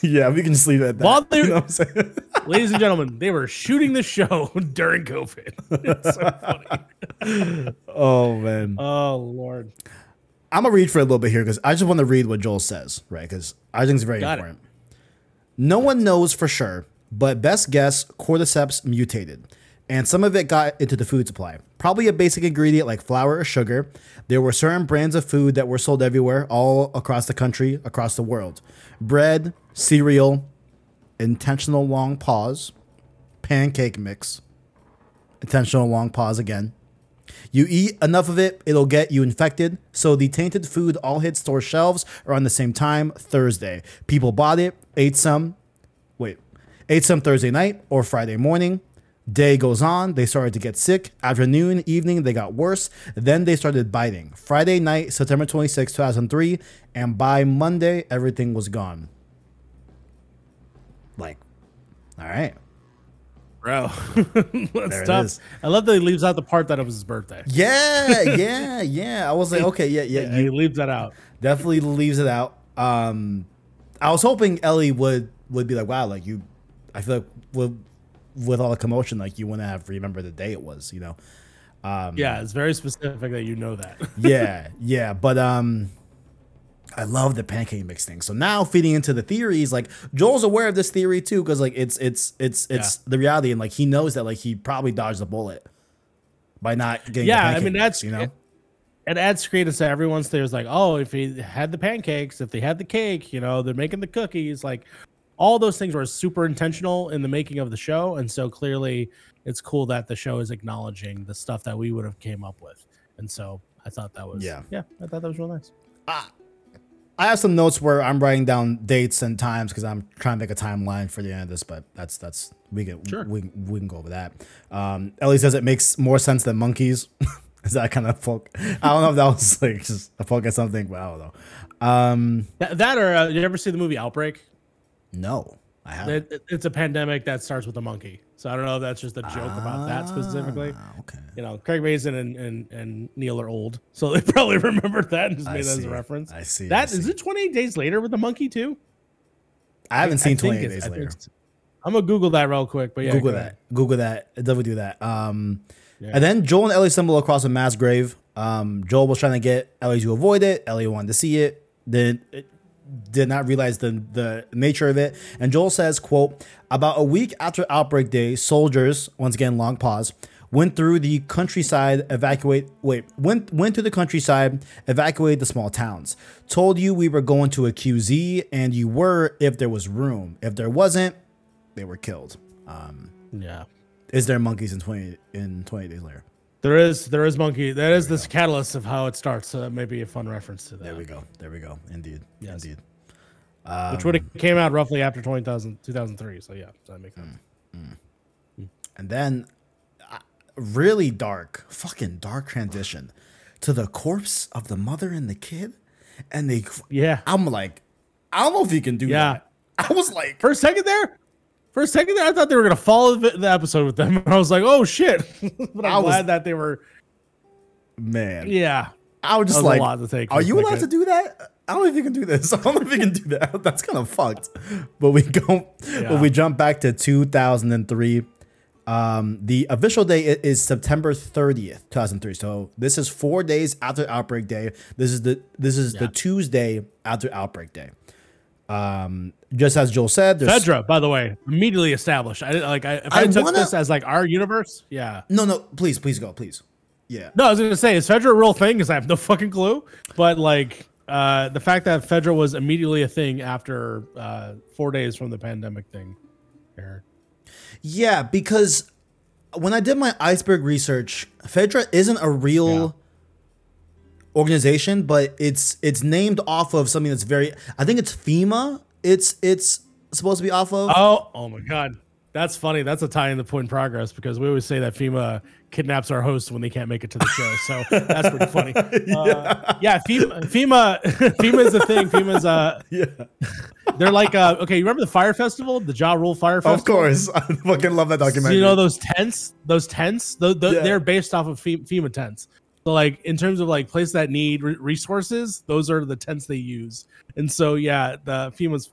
yeah, we can just leave it at that." While they- You know what I'm saying? Ladies and gentlemen, they were shooting the show during COVID. It's so funny. oh man. Oh Lord. I'm gonna read for a little bit here because I just want to read what Joel says, right? Because I think it's very Got it. important. No one knows for sure, but best guess cordyceps mutated, and some of it got into the food supply. Probably a basic ingredient like flour or sugar. There were certain brands of food that were sold everywhere, all across the country, across the world. Bread, cereal, intentional long pause, pancake mix, intentional long pause again. You eat enough of it, it'll get you infected. So the tainted food all hit store shelves around the same time Thursday. People bought it, ate some, wait, ate some Thursday night or Friday morning. Day goes on, they started to get sick. Afternoon, evening, they got worse. Then they started biting. Friday night, September 26, 2003, and by Monday, everything was gone. Like, all right. Bro, that's There it tough. is. I love that he leaves out the part that it was his birthday. Yeah, yeah, yeah. I was like, okay, yeah, yeah. Yeah, he leaves that out. definitely leaves it out. Um, I was hoping Ellie would would be like, wow, like you. I feel like with with all the commotion, like you wouldn't have remembered the day it was, you know. Yeah, it's very specific that you know that. Yeah, yeah, but um, I love the pancake mix thing. So now feeding into the theories, like Joel's aware of this theory too, because like it's it's it's it's the reality, and like he knows that like he probably dodged a bullet by not getting. the Yeah, I pancake mean, mix, that's- you know. it adds credence to everyone's theories like oh if he had the pancakes if they had the cake you know they're making the cookies like all those things were super intentional in the making of the show and so clearly it's cool that the show is acknowledging the stuff that we would have came up with and so i thought that was Yeah. yeah i thought that was real nice I have some notes where I'm writing down dates and times because I'm trying to make a timeline for the end of this, but that's that's we can Sure. we, we can go over that. Um, Ellie says it makes more sense than monkeys. Is that kind of folk? I don't know if that was like just a poke at something, but I don't know. Um, that, that or uh, you ever see the movie outbreak no, I haven't. it, it- it's a pandemic that starts with a monkey so i don't know if that's just a joke about that specifically Ah, okay. you know, Craig Mazin and, and, and Neil are old, so they probably remembered that and just I made that as a reference. I see, I That is see. it. Twenty eight days later with the monkey too. I haven't seen I think 28 days later. I'm gonna Google that real quick, but yeah, Google that. Google that. Definitely do that. Um, Yeah. And then Joel and Ellie stumble across a mass grave. Um, Joel was trying to get Ellie to avoid it. Ellie wanted to see it. Then it did not realize the the nature of it. And Joel says, "quote About a week after outbreak day, soldiers once again long pause." Went through the countryside, evacuate. Wait, went went to the countryside, evacuate the small towns. Told you we were going to a QZ, and you were if there was room. If there wasn't, they were killed. Um, Yeah, Is there monkeys in twenty in twenty days later? There is there is monkey. That is this catalyst of how it starts. Uh, so that may be a fun reference to that. There we go. There we go. Indeed. Yes. Indeed. which would have came out roughly after 2000, 2003. So yeah, so that makes sense. Mm, mm. And then, uh, really dark, fucking dark transition to the corpse of the mother and the kid, and they. Yeah, I'm like, I don't know if you can do Yeah. that. I was like, for a second there, For a second there, I thought they were gonna follow the, episode with them. and I was like, oh shit. but I'm I was- glad that they were. Man, Yeah, I was just was like, a lot to take. are you allowed to do that? I don't know if you can do this. I don't know if you can do that. That's kind of fucked. But we go, Yeah. but we jump back to 2003. Um, the official day is September 30th, 2003. So this is four days after Outbreak Day. This is the this is the Tuesday after Outbreak Day. Um, just as Joel said, there's Fedra, by the way, immediately established. I like. I, if I, I took wanna- this as like our universe, yeah. no, no. Please, please go, please. Yeah. No, I was gonna say, is Fedra a real thing? Because I have no fucking clue. But like, uh, the fact that Fedra was immediately a thing after uh, four days from the pandemic thing. There. Yeah, because when I did my iceberg research, Fedra isn't a real organization, but it's it's named off of something that's very I think it's FEMA. It's it's supposed to be off of. Oh, oh my God, that's funny. That's a tie in the point in progress because we always say that FEMA kidnaps our hosts when they can't make it to the show. So that's pretty funny. Uh, yeah, FEMA, FEMA, FEMA is a thing. FEMA's uh, yeah. they're like uh, okay. You remember the Fyre festival, the Ja Rule Fyre Festival? Of course. I fucking love that So documentary. you know those tents, those tents, tho- tho- Yeah. they're based off of FEMA tents. So like in terms of like places that need re- resources, those are the tents they use. And so yeah, the FEMA's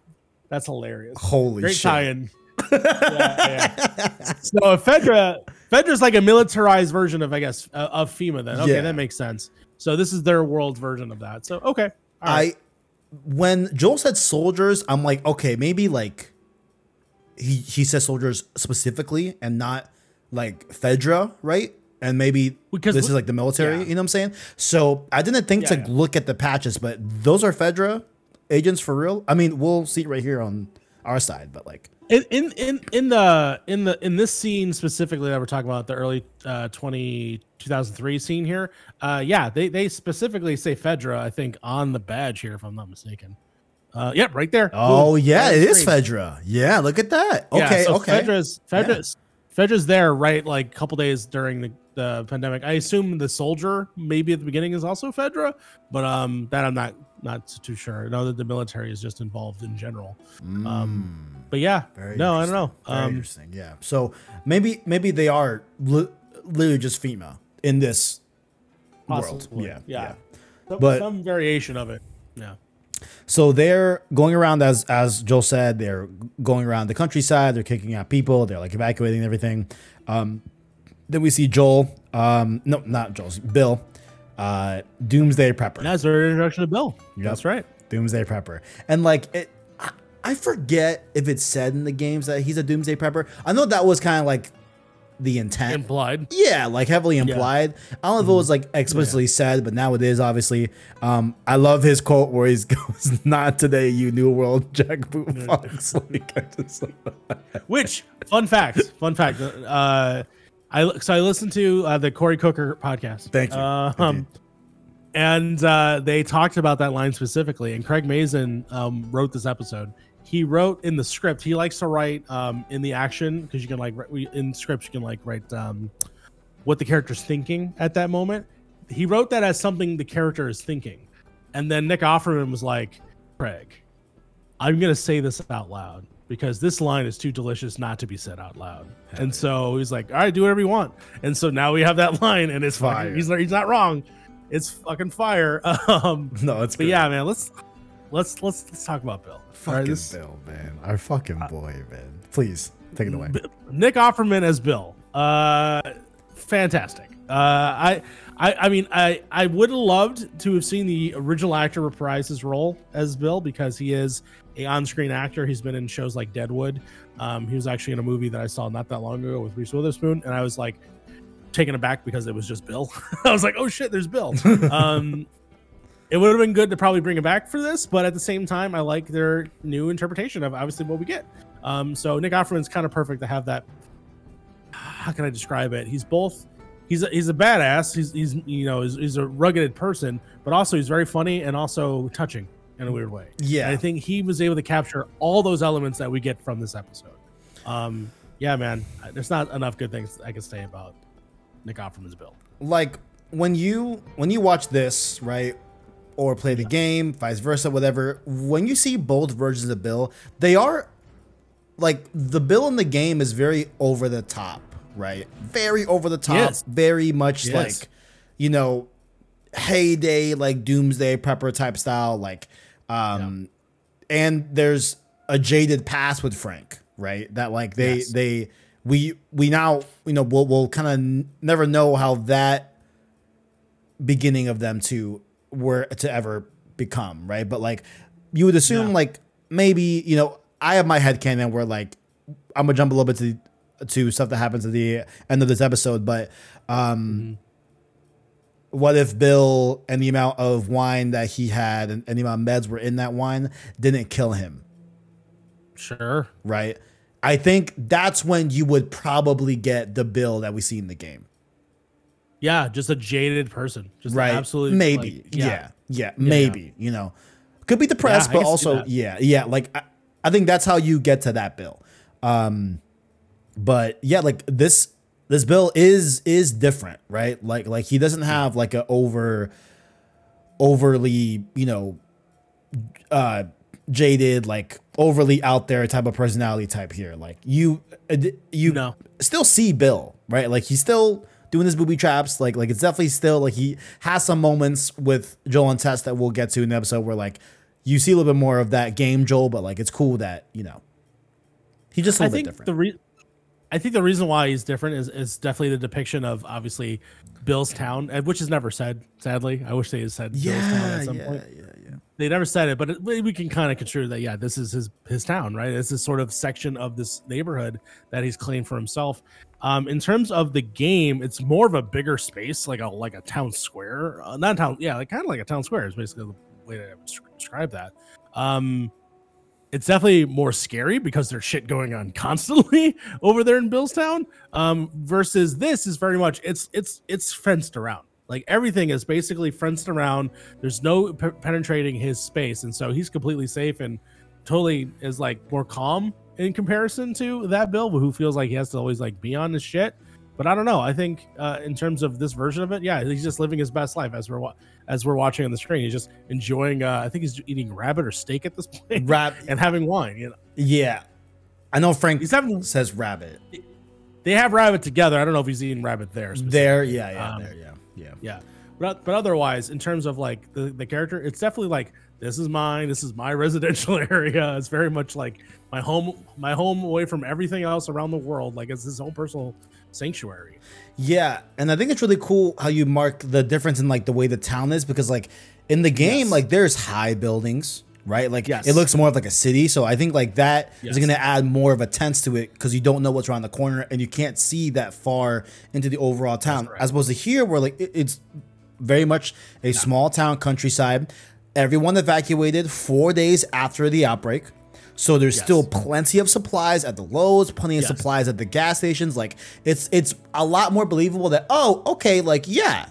that's hilarious. Holy Great shit. tie-in. Yeah, yeah. So Fedra, Fedra's like a militarized version of I guess uh, of FEMA. Then okay, Yeah. that makes sense. So this is their world version of that. So okay, All right. I when Joel said soldiers, I'm like, okay, maybe like he he says soldiers specifically and not like Fedra, right? And maybe Because this look- is like the military, yeah. you know what I'm saying? So I didn't think Yeah, to yeah. look at the patches, but those are Fedra agents for real. I mean, we'll see right here on our side, but like, in in in in the in the in this scene specifically that we're talking about the early uh 20 2003 scene here uh yeah they they specifically say fedra i think on the badge here if i'm not mistaken uh yeah right there oh Boom. yeah, it is. Fedra. Yeah, look at that. Yeah, Okay, so okay. fedra's fedra's fedra's there right like a couple days during the the pandemic i assume the soldier maybe at the beginning is also fedra but um that i'm not not too sure i know that the military is just involved in general um but yeah Mm. Very no i don't know. Very um interesting. Yeah. So maybe maybe they are li- literally just FEMA in this world. Yeah. yeah. Yeah. Some, But- some variation of it. Yeah. So they're going around as as Joel said, they're going around the countryside, they're kicking out people, they're like evacuating everything. Um, then we see Joel, um, no, not Joel, Bill, uh, Doomsday Prepper. That's our introduction to Bill. Yep. That's right. Doomsday Prepper. And like it I, I forget if it's said in the games that he's a Doomsday Prepper. I know that was kind of like the intent. Implied. Yeah, like heavily implied. I don't know if it was like explicitly said, but now it is obviously. Um, I love his quote where he goes, "Not today, you new world jackboot fox." Like, I just, Which fun fact? Fun fact. Uh, I so I listened to uh, the Corey Cooker podcast. Thank you. Uh, Thank um, and uh, they talked about that line specifically. And Craig Mazin um, wrote this episode. He wrote in the script. He likes to write um, in the action because you can like write- in scripts you can like write um, what the character's thinking at that moment. He wrote that as something the character is thinking, and then Nick Offerman was like, "Craig, I'm gonna say this out loud because this line is too delicious not to be said out loud." and so he's like, "All right, do whatever you want." And so now we have that line, and it's Fire. He's he's not wrong. It's fucking fire. Um, no, it's but good. yeah, man, let's let's let's let's talk about Bill. All right, fucking this- Bill, man, our fucking boy, man. Please take it away. Nick Offerman as Bill. Uh, fantastic. Uh, I, I, I mean, I, I would have loved to have seen the original actor reprise his role as Bill because he is a on-screen actor. He's been in shows like Deadwood. Um, he was actually in a movie that I saw not that long ago with Reese Witherspoon, and I was like taken aback because it was just Bill. I was like, oh shit, there's Bill. um, it would have been good to probably bring him back for this, but at the same time, I like their new interpretation of obviously what we get. Um, so Nick Offerman's kind of perfect to have that. How can I describe it? He's both. He's a, he's a badass. He's he's you know he's, he's a rugged person, but also he's very funny and also touching in a weird way. Yeah. And I think he was able to capture all those elements that we get from this episode. Um, yeah, man. There's not enough good things I can say about Nick Offerman's build. like when you when you watch this right or play the game vice versa whatever when you see both versions of bill they are like the bill in the game is very over the top, right? Very over the top, Yes. very much Yes. like, you know, heyday like doomsday prepper type style like um and there's a jaded past with Frank, right? That like they Yes. they we we now you know we'll we'll kind of n- never know how that beginning of them to were to ever become, right? But like you would assume Yeah. like maybe, you know, I have my head canon where like I'm gonna jump a little bit to to stuff that happens at the end of this episode, but um what if Bill and the amount of wine that he had and, and the amount of meds were in that wine didn't kill him, Sure. right? I think that's when you would probably get the Bill that we see in the game. Yeah, just a jaded person. Just right? absolutely maybe. like, yeah. yeah, maybe. You know, could be depressed, I but also yeah, yeah. Like I, I think that's how you get to that bill. Um, but yeah, like this this bill is is different, right? Like like he doesn't have like a over overly you know uh jaded like overly out there type of personality type here like you uh, you No. still see bill right like he still doing his booby traps like like it's definitely still like he has some moments with joel and tess that we'll get to in the episode where like you see a little bit more of that game joel but like it's cool that you know he just a little bit think different the re- I think the reason why he's different is, is definitely the depiction of obviously Bill's town, which is never said. Sadly, I wish they had said Bill's town yeah at some yeah point. yeah yeah They never said it, but it, we we can kind of construe that. Yeah, this is his his town, right? This is sort of section of this neighborhood that he's claimed for himself. Um, in terms of the game, it's more of a bigger space, like a like a town square, uh, not town, yeah, like kind of like a town square is basically the way to describe that. Um, it's definitely more scary because there's shit going on constantly over there in Billstown. Um, versus this is very much it's it's it's fenced around. Like everything is basically fenced around. There's no pe- penetrating his space, and so he's completely safe and totally is like more calm in comparison to that Bill, who feels like he has to always like be on his shit. But I don't know. I think uh, in terms of this version of it, yeah, he's just living his best life as we're wa- as we're watching on the screen. He's just enjoying. Uh, I think he's eating rabbit or steak at this point rap and having wine. You know, yeah i know frank he's having. says rabbit They have rabbit together. I don't know if he's eating rabbit there. there yeah yeah Um, there yeah yeah Yeah, but but otherwise, in terms of like the the character, it's definitely like this is mine. This is my residential area. It's very much like my home, my home away from everything else around the world. Like it's his own personal sanctuary. Yeah, and I think it's really cool how you mark the difference in like the way the town is because like in the game Yes. like there's high buildings, right? Like Yes. it looks more of like a city, so I think like that is Yes. going to add more of a tense to it because you don't know what's around the corner and you can't see that far into the overall town. As opposed to here where like it- it's very much a small town countryside. Everyone evacuated 4 days after the outbreak. So there's Yes. still plenty of supplies at the Lowe's, plenty of Yes. supplies at the gas stations. Like it's it's a lot more believable that oh okay like yeah,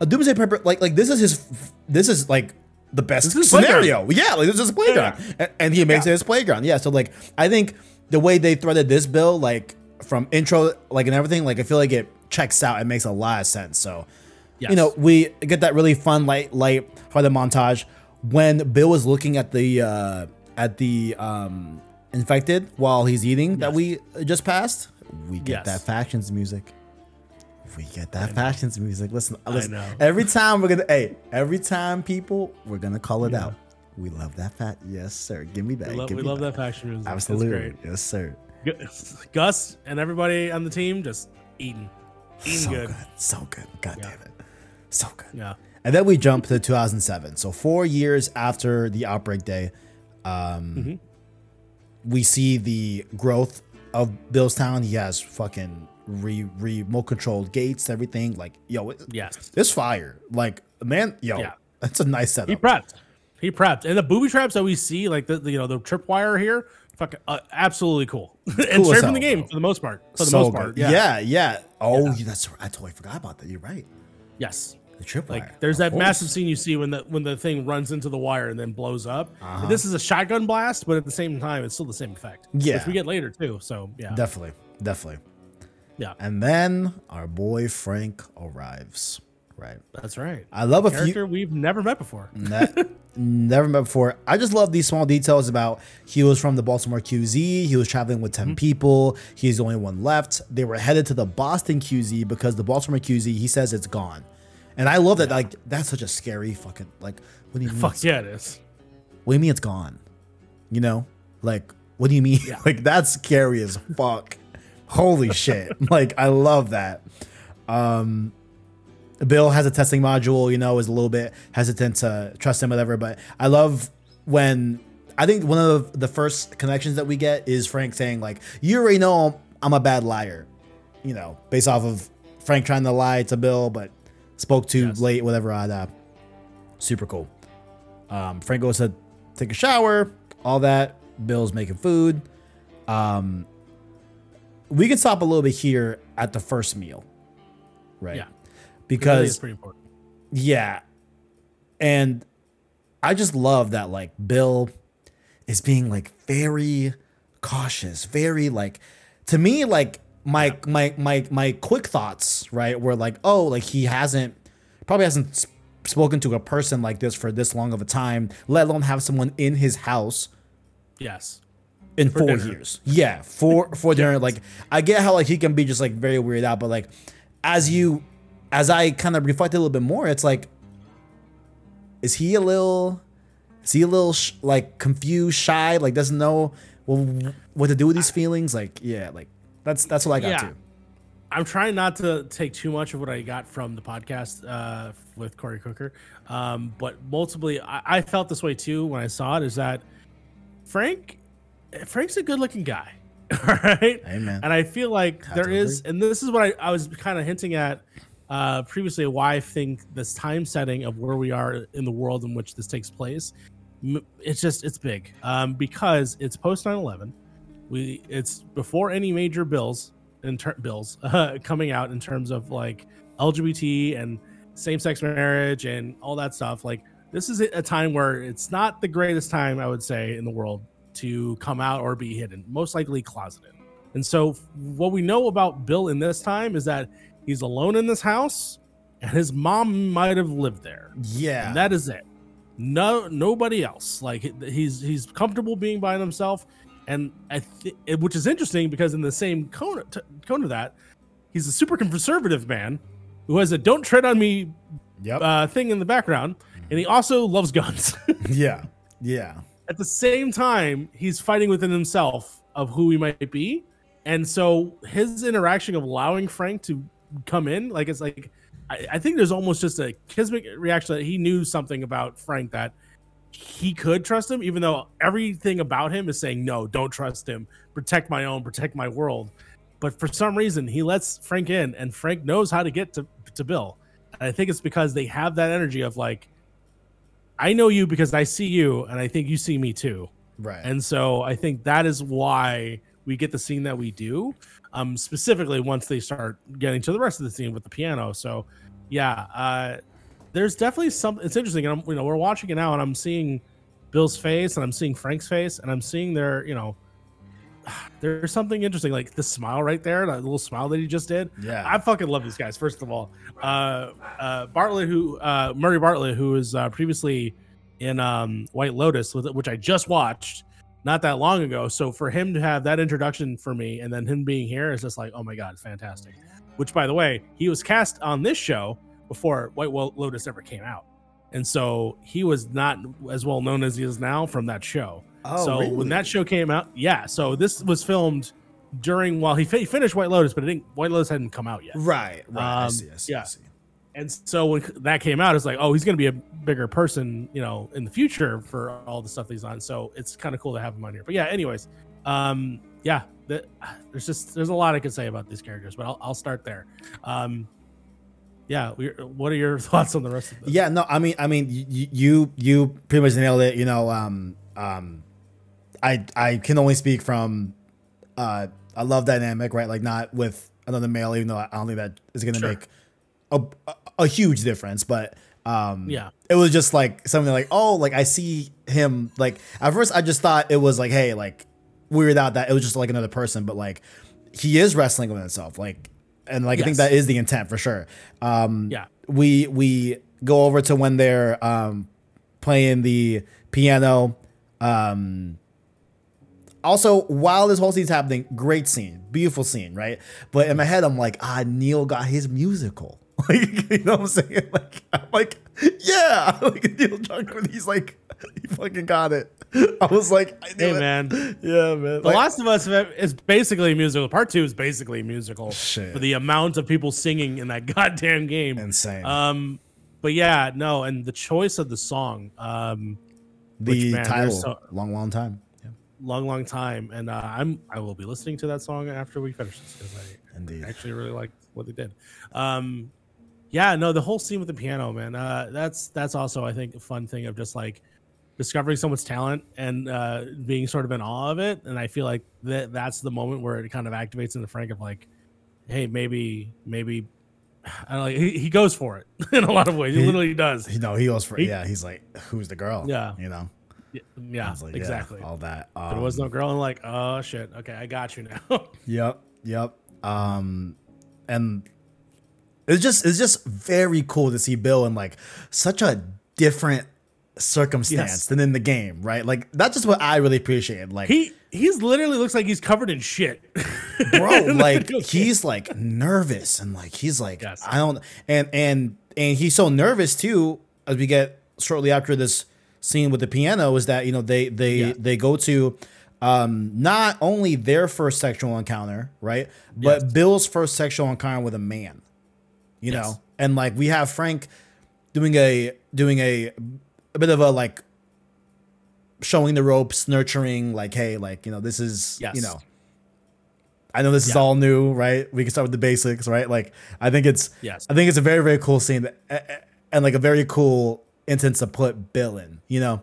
a doomsday prepper like like this is his this is like the best scenario. Yeah, like this is his playground, and, and he makes it his playground. Yeah, so like I think the way they threaded this bill like from intro like and everything like I feel like it checks out. It makes a lot of sense. So Yes. you know we get that really fun light light for the montage when Bill was looking at the uh at the um infected while he's eating that we just passed. We get Yes. that factions music. We get that factions music. Listen, listen. Every time we're gonna, hey, every time people, we're gonna call it out. We love that fat. Yes, sir. Give me that. We love, we love that faction music. Absolutely. Yes, sir. Gus and everybody on the team just eating, eating So good. good. So good. God damn it. So good. Yeah. And then we jump to 2007. So four years after the outbreak day, um, Mm-hmm. we see the growth of Billstown. He has fucking re remote controlled gates, everything. Like, yo, it, Yes. it's fire. Like, man, yo, Yeah. that's a nice setup. He prepped. He prepped, and the booby traps that we see, like the, the you know the tripwire here, fucking uh, absolutely cool, and Cool straight from the game bro. for the most part. For the so most part, yeah. yeah. yeah, Oh, yeah, that's I totally forgot about that. You're right. Yes. The tripwire. Like there's that course. massive scene you see when the when the thing runs into the wire and then blows up. Uh-huh. This is a shotgun blast, but at the same time, it's still the same effect. Yeah. which we get later too. So yeah, Definitely, definitely. yeah, And then our boy Frank arrives. Right. that's right. I love a few. Character we've never met before. That, never met before. I just love these small details about he was from the Baltimore QZ. He was traveling with 10 people. He's the only one left. They were headed to the Boston QZ because the Baltimore QZ, he says it's gone. And I love that. Like, that's such a scary fucking, like, what do you mean? Fuck yeah, it is. What do you mean it's gone? You know? Like, what do you mean? Yeah. like, that's scary as fuck. Holy shit. Like, I love that. Um, Bill has a testing module, you know, is a little bit hesitant to trust him, whatever. But I love when I think one of the first connections that we get is Frank saying, like, you already know I'm a bad liar, you know, based off of Frank trying to lie to Bill, but spoke too Yes. late, whatever. Uh, super cool. Um, Frank goes to take a shower, all that. Bill's making food. Um, we can stop a little bit here at the first meal, right? Yeah. Because it's pretty important. yeah. And I just love that like Bill is being like very cautious, very like to me like my my my my quick thoughts, right, were like, oh, like he hasn't probably hasn't s- spoken to a person like this for this long of a time, let alone have someone in his house Yes. in four dinner. years. Yeah, for for dinner. Like I get how like he can be just like very weird out, but like as you as I kind of reflect a little bit more, it's like is he a little is he a little sh- like confused, shy, like doesn't know well, what to do with these feelings? Like yeah, like that's that's what I got Yeah. to. I'm trying not to take too much of what I got from the podcast uh, with Corey Cooker, um, but multiply, I, I felt this way too when I saw it. Is that Frank? Frank's a good-looking guy, all right? Amen. And I feel like Have there to and this is what I, I was kind of hinting at uh, previously. Why I think this time setting of where we are in the world in which this takes place, it's just it's big um, because it's post 9/11. We it's before any major bills and ter- bills uh, coming out in terms of like LGBT and same-sex marriage and all that stuff. Like this is a time where it's not the greatest time I would say in the world to come out or be hidden, most likely closeted. And so what we know about Bill in this time is that he's alone in this house and his mom might have lived there. Yeah. And that is it. No, nobody else. Like he's he's comfortable being by himself, and I th- which is interesting because in the same cone, t- cone of that, he's a super conservative man who has a "Don't tread on me" yep. uh, thing in the background, and he also loves guns. yeah. Yeah. At the same time, he's fighting within himself of who he might be, and so his interaction of allowing Frank to come in, like it's like I, I think there's almost just a kismic reaction that he knew something about Frank that he could trust him, even though everything about him is saying no, don't trust him, protect my own, protect my world. But for some reason, he lets Frank in, and Frank knows how to get to to Bill. And I think it's because they have that energy of like, I know you because I see you, and I think you see me too. Right. And so I think that is why we get the scene that we do. Um, specifically once they start getting to the rest of the scene with the piano. So yeah, uh, there's definitely some. It's interesting, and I'm, you know we're watching it now, and I'm seeing Bill's face, and I'm seeing Frank's face, and I'm seeing their, you know, there's something interesting, like the smile right there, that little smile that he just did. yeah. I fucking love these guys. First of all, uh, uh, Bartlett, who uh, Murray Bartlett, who was uh, previously in um, White Lotus, with which I just watched not that long ago. So for him to have that introduction for me, and then him being here is just like, oh my god, fantastic. Which, by the way, he was cast on this show before White Lotus ever came out, and so he was not as well known as he is now from that show. oh, so really? when that show came out, yeah. So this was filmed during while he fi- finished White Lotus, but it didn't, White Lotus hadn't come out yet. Right. Right. I Um, see. I see. I see. And so when that came out, it's like, oh, he's going to be a bigger person, you know, in the future for all the stuff he's on. So it's kind of cool to have him on here. But yeah, anyways, um, yeah, the, there's just there's a lot I could say about these characters, but I'll, I'll start there. Um, yeah, what are your thoughts on the rest of this? Yeah, no, I mean, I mean, you you you pretty much nailed it. You know, um, um, I I can only speak from, uh, I love dynamic, right? Like not with another male, even though I don't think that is going to Sure. make a, a a huge difference. But um, Yeah. it was just like something like, oh, like I see him. Like at first, I just thought it was like, hey, like weird out that it was just like another person, but like he is wrestling with himself, like, and like I think that is the intent for sure. Um, Yeah. we we go over to when they're um playing the piano. Um, also, while this whole scene's happening, great scene, beautiful scene, right? But in my head, I'm like, ah, Neil got his musical. Like, you know what I'm saying? Like, I'm like, yeah, like Neil Druckmann, he's like, he fucking got it. I was like, I Hey it. man, yeah, man. The Like, Last of Us is basically a musical. Part two is basically a musical Shit. for the amount of people singing in that goddamn game. insane. Um, but yeah, no, and the choice of the song, um, the which, man, title, so- long, long time. Yeah, long, long time, and uh, I'm I will be listening to that song after we finish this because I indeed. actually really like what they did. Um, yeah, no, the whole scene with the piano, man. Uh, that's that's also I think a fun thing of just like discovering someone's talent and uh, being sort of in awe of it. And I feel like that that's the moment where it kind of activates in the Frank of like, hey, maybe maybe. I don't know, he, he goes for it in a lot of ways. He, He- literally does. You know, he goes for He- yeah. He's like, who's the girl? Yeah. you know. Yeah, yeah like, yeah, exactly. all that. but there was Um, no girl, and like, oh shit, okay, I got you now. Yep, yep. Um, and it's just it's just very cool to see Bill in like such a different circumstance Yes. than in the game, right? Like that's just what I really appreciate. Like, he he's literally looks like he's covered in shit. bro, like he's like nervous and like he's like Yes. I don't and and and he's so nervous too as we get shortly after this scene with the piano is that you know they they Yeah. they go to um not only their first sexual encounter right but Yes. bill's first sexual encounter with a man you know and like we have frank doing a doing a a bit of a like showing the ropes nurturing like hey like you know this is Yes. you know I know this is all new, right? We can start with the basics, right? Like, I think it's, Yes. I think it's a very, very cool scene, that, and like a very cool instance to put Bill in. You know,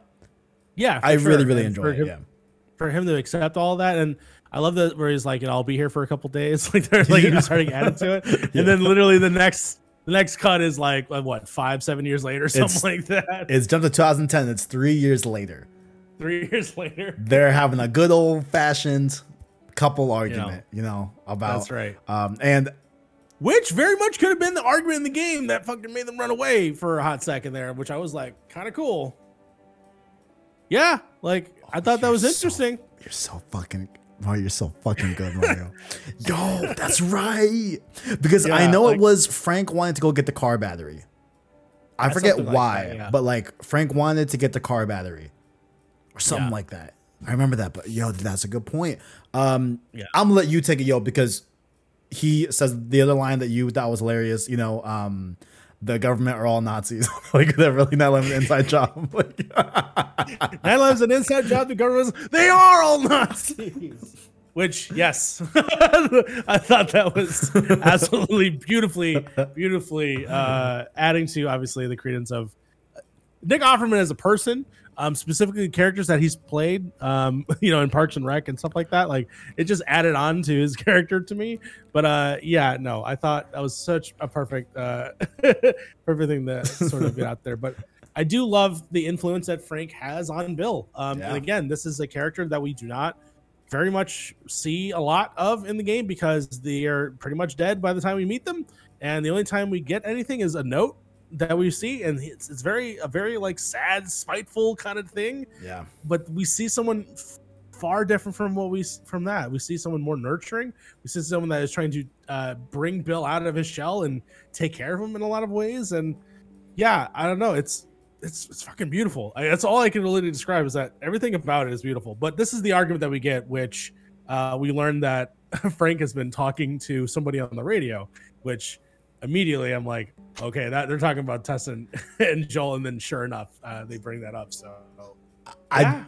yeah, I really, sure. really And enjoy it. him- Yeah, for him to accept all that and I love that where he's like, you know, I'll be here for a couple days. Like they're like Yeah. he's starting adding to it. And then literally the next the next cut is like uh, what, five, seven years later, something It's- like that. it's jumped to 2010. It's three years later. Three years later. They're having a good old fashioned couple argument, you know, about That's right. Um, and Which very much could have been the argument in the game that fucking made them run away for a hot second there, which I was like, kind of cool. Yeah, like I thought that was so- interesting. you're so fucking. Mario, you're so fucking good, Mario. Yo, that's right. Because I know like- it was Frank wanted to go get the car battery. I forget something like why, that, yeah. but like Frank wanted to get the car battery or something Yeah. like that. I remember that, but yo, that's a good point. Um, Yeah. I'm gonna let you take it, yo, because he says the other line that you thought was hilarious. You know, um, the government are all Nazis. like they're really not living an inside job. Like, Nine Lives an inside job. The government, they are all Nazis. Which, yes, I thought that was absolutely beautifully, beautifully uh, adding to obviously the credence of Nick Offerman as a person, um, specifically the characters that he's played, um, you know, in Parks and Rec and stuff like that. Like it just added on to his character to me. But uh, yeah, no, I thought that was such a perfect, uh, perfect thing to sort of get out there. But I do love the influence that Frank has on Bill. Um, Yeah. And again, this is a character that we do not very much see a lot of in the game because they are pretty much dead by the time we meet them. And the only time we get anything is a note that we see, and it's, it's very a very like sad, spiteful kind of thing. yeah, But we see someone f- far different from what we from that. We see someone more nurturing. We see someone that is trying to uh, bring Bill out of his shell and take care of him in a lot of ways. And yeah, I don't know. It's it's it's fucking beautiful. I, that's all I can really describe is that everything about it is beautiful. But this is the argument that we get, which uh, we learned that Frank has been talking to somebody on the radio, which immediately I'm like, okay, that they're talking about Tess and, and Joel, and then sure enough, uh, they bring that up. So yeah. I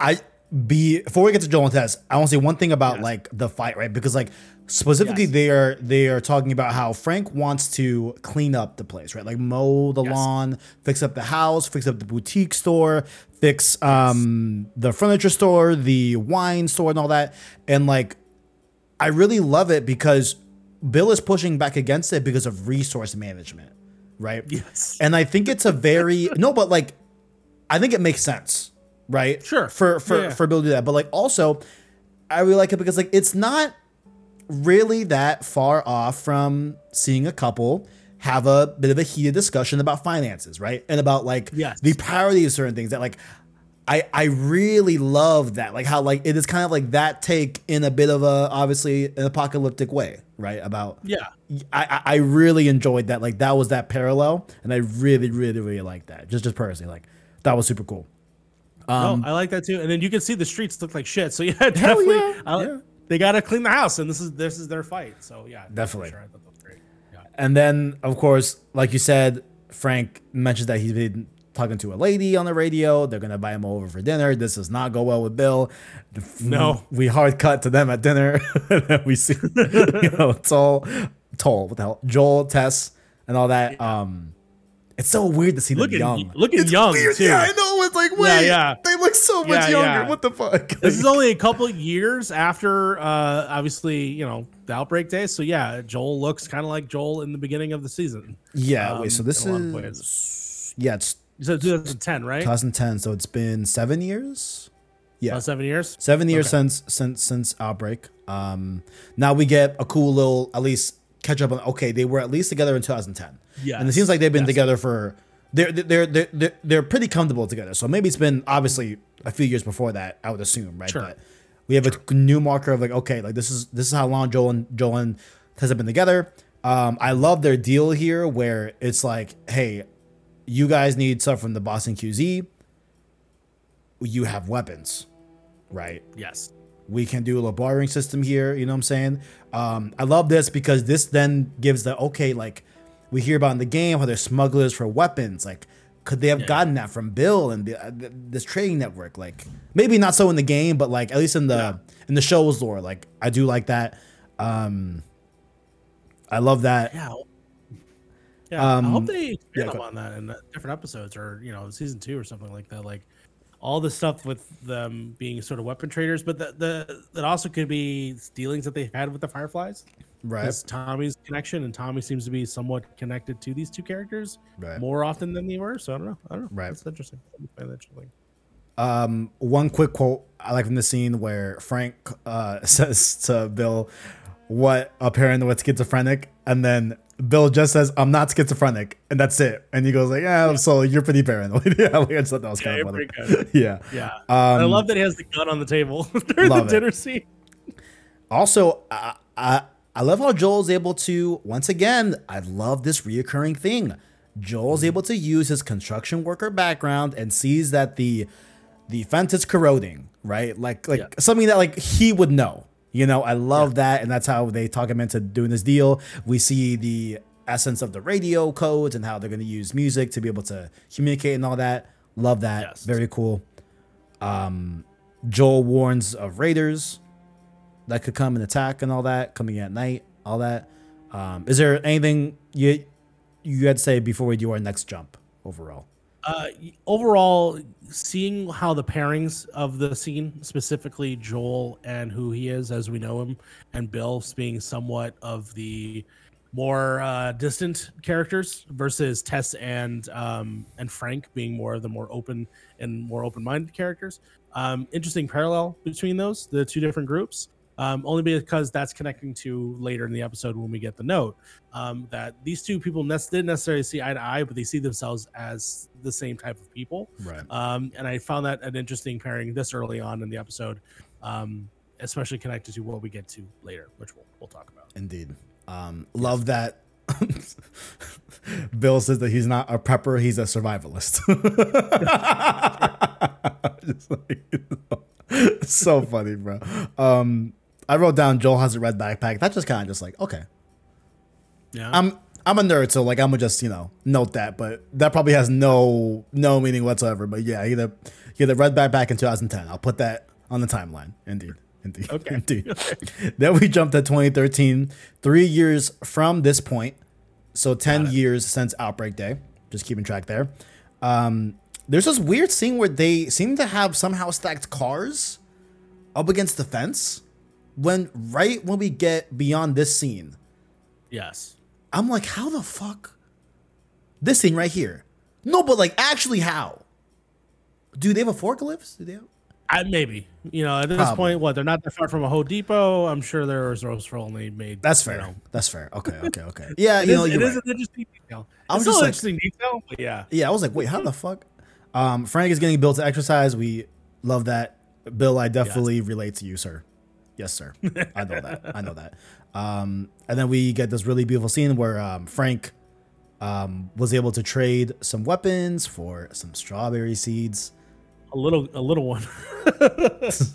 I be before we get to Joel and Tess, I want to say one thing about Yes. like the fight, right? Because like specifically Yes. they are they are talking about how Frank wants to clean up the place, right? Like mow the Yes. lawn, fix up the house, fix up the boutique store, fix um the furniture store, the wine store and all that. And like I really love it because Bill is pushing back against it because of resource management, right? yes, And I think it's a very no, but like I think it makes sense, right? Sure. For for Yeah. for Bill to do that. But like also I really like it because like it's not really that far off from seeing a couple have a bit of a heated discussion about finances, right? And about like Yes. the priority of certain things that like I I really love that. Like how like it is kind of like that take in a bit of a obviously an apocalyptic way, right? About Yeah. I, I really enjoyed that. Like that was that parallel, and I really, really, really liked that. Just just personally, like that was super cool. Um, no, I like that too. And then you can see the streets look like shit. So yeah, definitely, yeah, I- yeah. they got to clean the house, and this is this is their fight. So yeah, Definitely. Sure, I thought that was great. Yeah. And then, of course, like you said, Frank mentions that he's been talking to a lady on the radio. They're gonna invite him over for dinner. This does not go well with Bill. No. we hard cut to them at dinner. we see, you know, Toll, Toll, what the hell, Joel, Tess, and all that. Um, it's so weird to see them Looking- young. looking It's young, weird. too. Yeah, I know. It's like wait, Yeah, yeah. they look so much Yeah, younger. What the fuck? This is only a couple of years after, uh, obviously, you know, the outbreak days. So yeah, Joel looks kind of like Joel in the beginning of the season. yeah. um, wait, so this in a lot is yeah, it's You said 2010, right? 2010. So it's been seven years. Yeah, About seven years. seven years Okay. since since since outbreak. Um, now we get a cool little at least catch up on. Okay, they were at least together in 2010. Yeah, and it seems like they've been Yes. together for. They're they're, they're they're they're pretty comfortable together. So maybe it's been obviously a few years before that. I would assume, right? Sure. But we have a new marker of like okay, like this is this is how long Joel and Joel and have been together. Um, I love their deal here where it's like, hey, you guys need stuff from the Boston QZ. You have weapons, right? Yes. we can do a little bartering system here. You know what I'm saying? Um, I love this because this then gives the okay, like we hear about in the game how they're smugglers for weapons. Like, could they have gotten that from Bill and the, uh, this trading network? Like, maybe not so in the game, but like at least in the in the show's lore, like I do like that. Um, I love that. Yeah. Yeah. Um, I hope they expand yeah, upon that in different episodes or, you know, season two or something like that. Like all the stuff with them being sort of weapon traders, but the, the that also could be dealings that they've had with the Fireflies. Right. Tommy's connection, and Tommy seems to be somewhat connected to these two characters Right. more often than they were. So I don't know. I don't know. Right. That's interesting. I find that interesting. Um, one quick quote I like from the scene where Frank uh, says to Bill, "What a parent with schizophrenic," and then Bill just says, "I'm not schizophrenic," and that's it. And he goes like, "Yeah, so you're pretty paranoid." yeah, like, I just thought that was Yeah, kind you're of funny. pretty good. yeah. Yeah. I Um, love that he has the gun on the table during the love it. dinner scene. Also, I, I I love how Joel's able to once again. I love this reoccurring thing. Joel's able to use his construction worker background and sees that the the fence is corroding, right? Like like Yeah. something that like he would know. You know, I love that, and that's how they talk him into doing this deal. We see the essence of the radio codes and how they're going to use music to be able to communicate and all that. Love that. Yes. Very cool. Um, Joel warns of raiders that could come and attack and all that, coming at night, all that. Um, is there anything you you had to say before we do our next jump overall? uh, overall, seeing how the pairings of the scene, specifically Joel and who he is as we know him, and Bill being somewhat of the more uh, distant characters versus Tess and um, and Frank being more of the more open and more open-minded characters. Um, interesting parallel between those, the two different groups. Um, only because that's connecting to later in the episode when we get the note um, that these two people ne- didn't necessarily see eye to eye, but they see themselves as the same type of people. Right. Um, and I found that an interesting pairing this early on in the episode, um, especially connected to what we get to later, which we'll, we'll talk about. Indeed. Um, love that. Bill says that he's not a prepper; he's a survivalist. Just like, you know, so funny, bro. Um, I wrote down Joel has a red backpack. That's just kind of just like okay. Yeah. I'm I'm a nerd, so like I'm gonna just you know note that, but that probably has no no meaning whatsoever. But yeah, he had a he a red backpack in 2010. I'll put that on the timeline. Indeed, indeed, Okay. indeed. then we jumped to 2013, three years from this point, so 10 years since Outbreak Day. Just keeping track there. Um, there's this weird scene where they seem to have somehow stacked cars up against the fence. When right when we get beyond this scene, yes. I'm like, how the fuck? This scene right here. No, but like, actually, how? Do they have a forklift? Do they have? I, maybe you know at this Probably. point, what they're not that far from a Home Depot. I'm sure there's roast for only made. That's you fair. know. That's fair. Okay, okay, okay. Yeah, It you is, know, it you're is right. an interesting detail. I was It's just like- interesting detail, but yeah. Yeah, I was like, wait, how the fuck? Um, Frank is getting built to exercise. We love that. Bill, I definitely relate to you, sir. Yes, sir. I know that. I know that. Um, and then we get this really beautiful scene where um, Frank um, was able to trade some weapons for some strawberry seeds. A little, a little one. he says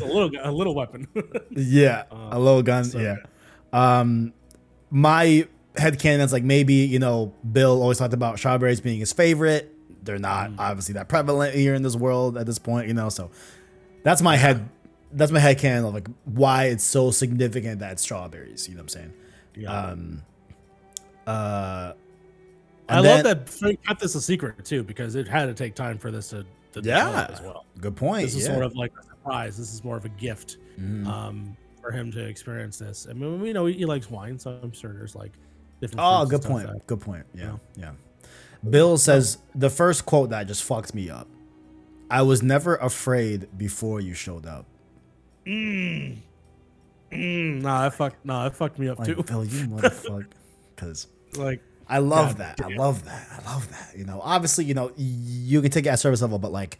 a little, a little weapon. Yeah, a little gun. so yeah. Um, my head canon's like maybe you know Bill always talked about strawberries being his favorite. They're not obviously that prevalent here in this world at this point, you know. So that's my head. That's my head canon of like why it's so significant that strawberries. You know what I'm saying? yeah. Um, uh, I and love then- that Frank kept this a secret too, because it had to take time for this to, to Yeah. as well. Good point. This is yeah. sort of like a surprise. This is more of a gift Mhm. um, for him to experience this. I mean, we know he, likes wine, so I'm sure there's like different. Oh, good point. that- Good point. Yeah, know? yeah. Bill says the first quote that just fucked me up. I was never afraid before you showed up. Mm, nah, that fucked. Nah, that fucked me up Like, too. Bill, you motherfucker. Because like, I love God that. I love that. I love that. You know, obviously, you know, you can take it at service level, but like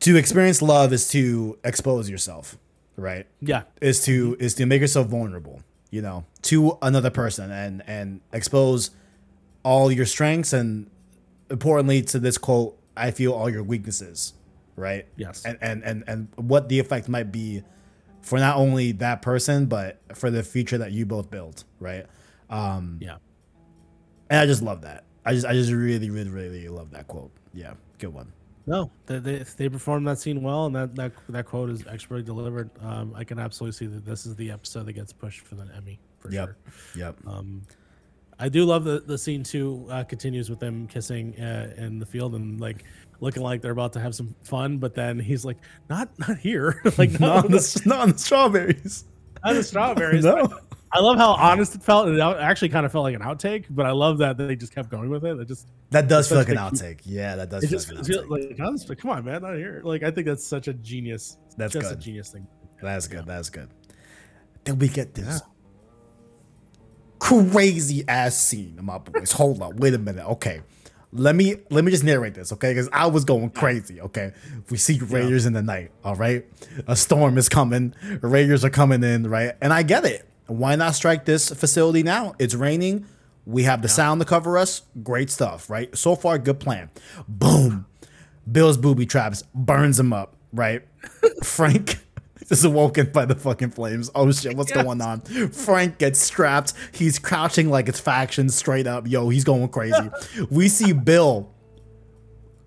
to experience love is to expose yourself, right? yeah, Is to is to make yourself vulnerable, you know, to another person and and expose all your strengths and importantly to this quote, I feel all your weaknesses, right? yes, and and and and what the effect might be for not only that person but for the future that you both build right um yeah. and i just love that i just i just really really really love that quote yeah good one No, they, they they performed that scene well, and that that that quote is expertly delivered. Um, I can absolutely see that this is the episode that gets pushed for the Emmy for yep sure. yep Um, I do love the the scene too. Uh, continues with them kissing uh, in the field and like looking like they're about to have some fun, but then he's like, "Not not here, like no, not on the, not on the strawberries not the strawberries." no I love how honest it felt. It out- actually kind of felt like an outtake, but I love that they just kept going with it. It just that does feel like an Such a outtake yeah that does it feel just like an feels outtake like, come on, man, not here. Like I think that's such a genius. That's just good. a genius thing. that's good that's good then we get this crazy ass scene my boys hold on wait a minute okay let me let me just narrate this okay? Because i was going crazy okay? We see raiders in the night all right? A storm is coming. Raiders are coming in right? And i get it. Why not strike this facility now? It's raining. We have the sound to cover us. Great stuff right? So far good plan. Boom. Bill's booby traps burns him up right? Frank is awoken by the fucking flames. Oh shit, what's Yes. going on? Frank gets strapped. He's crouching like it's faction straight up. Yo, he's going crazy. we see Bill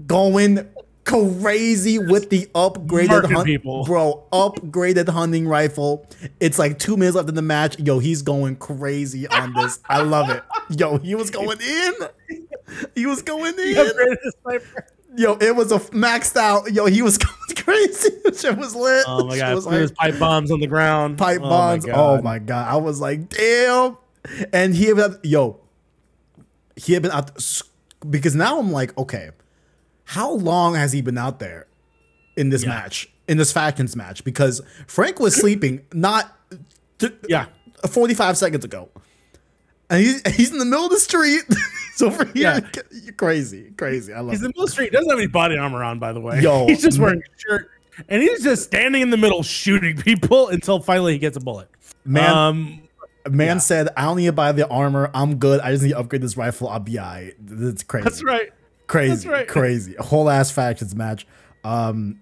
going crazy with the upgraded people. bro. Upgraded hunting rifle. It's like two minutes left in the match. Yo, he's going crazy on this. I love it. Yo, he was going in. He was going in. Upgraded the sniper. Yo, it was a maxed out. Yo, he was going crazy. Shit was lit. Oh my god! was There's pipe bombs on the ground. pipe Oh my bombs. Oh my god! I was like, damn. And he had yo, he had been out because now I'm like, okay, how long has he been out there in this Yeah. match, in this factions match? Because Frank was sleeping not t- Yeah. 45 seconds ago, and he's he's in the middle of the street. so for here, you're crazy, crazy. I love it. He's it. in the middle of the street. Doesn't have any body armor on, by the way. Yo, he's just wearing a shirt, and he's just standing in the middle shooting people until finally he gets a bullet. Man, um, man yeah. said, I don't need to buy the armor. I'm good. I just need to upgrade this rifle. I'll be all right. That's crazy. that's right. crazy, That's right. crazy. A whole ass factions match. Um,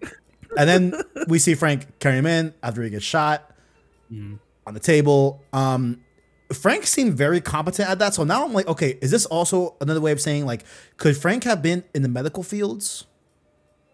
and then we see Frank carry him in after he gets shot Mm-hmm. on the table. Um, Frank seemed very competent at that. So now I'm like, okay, is this also another way of saying like, could Frank have been in the medical fields?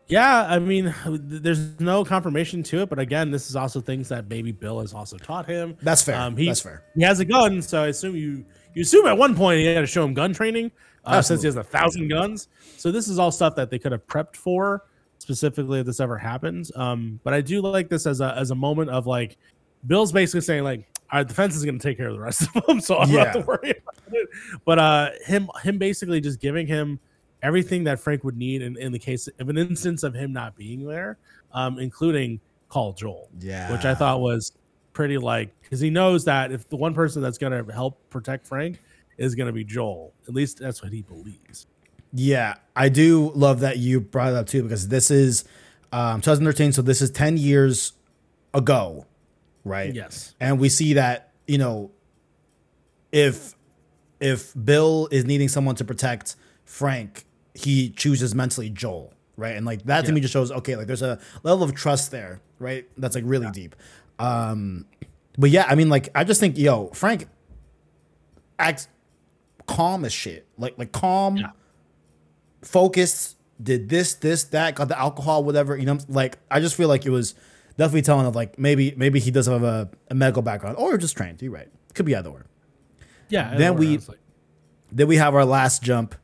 Yeah, I mean, there's no confirmation to it, but again, this is also things that maybe Bill has also taught him. That's fair. Um, he, That's fair. He has a gun, so I assume you you assume at one point he had to show him gun training, uh, since he has a thousand guns. So this is all stuff that they could have prepped for specifically if this ever happens. Um, but I do like this as a as a moment of like Bill's basically saying like, our defense is going to take care of the rest of them, so I don't have to worry about it. But uh, him him basically just giving him everything that Frank would need in, in the case of an instance of him not being there, um, including call Joel. Yeah. which I thought was pretty like because he knows that if the one person that's gonna help protect Frank is gonna be Joel, at least that's what he believes. Yeah, I do love that you brought it up too because this is um, 2013, so this is 10 years ago, right? Yes. And we see that you know if if Bill is needing someone to protect Frank, he chooses mentally Joel, right? And like that to Yeah. me just shows okay, like there's a level of trust there, right? That's like really deep. Um, but yeah, I mean, like I just think yo Frank acts calm as shit, like like calm Yeah. focused, did this, this, that, got the alcohol, whatever. You know, like I just feel like it was definitely telling of like maybe maybe he does have a, a medical background or just trained. You're right. Could be either or. Yeah. Then we- honestly. Then we have our last jump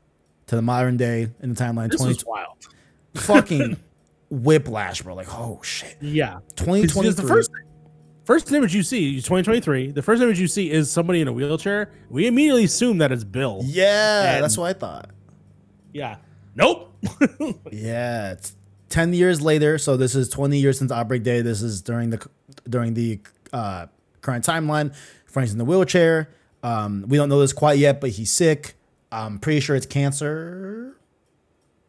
to the modern day in the timeline. this Twenty was wild. fucking whiplash, bro. Like oh shit. Yeah. Twenty twenty Because the first first image you see, 2023, the first image you see is somebody in a wheelchair. We immediately assume that it's Bill. Yeah, And- that's what I thought. Yeah. Nope. Yeah, it's ten years later. So this is twenty years since Outbreak Day. This is during the during the uh, current timeline. Frank's in the wheelchair. Um, we don't know this quite yet, but he's sick. I'm pretty sure it's cancer.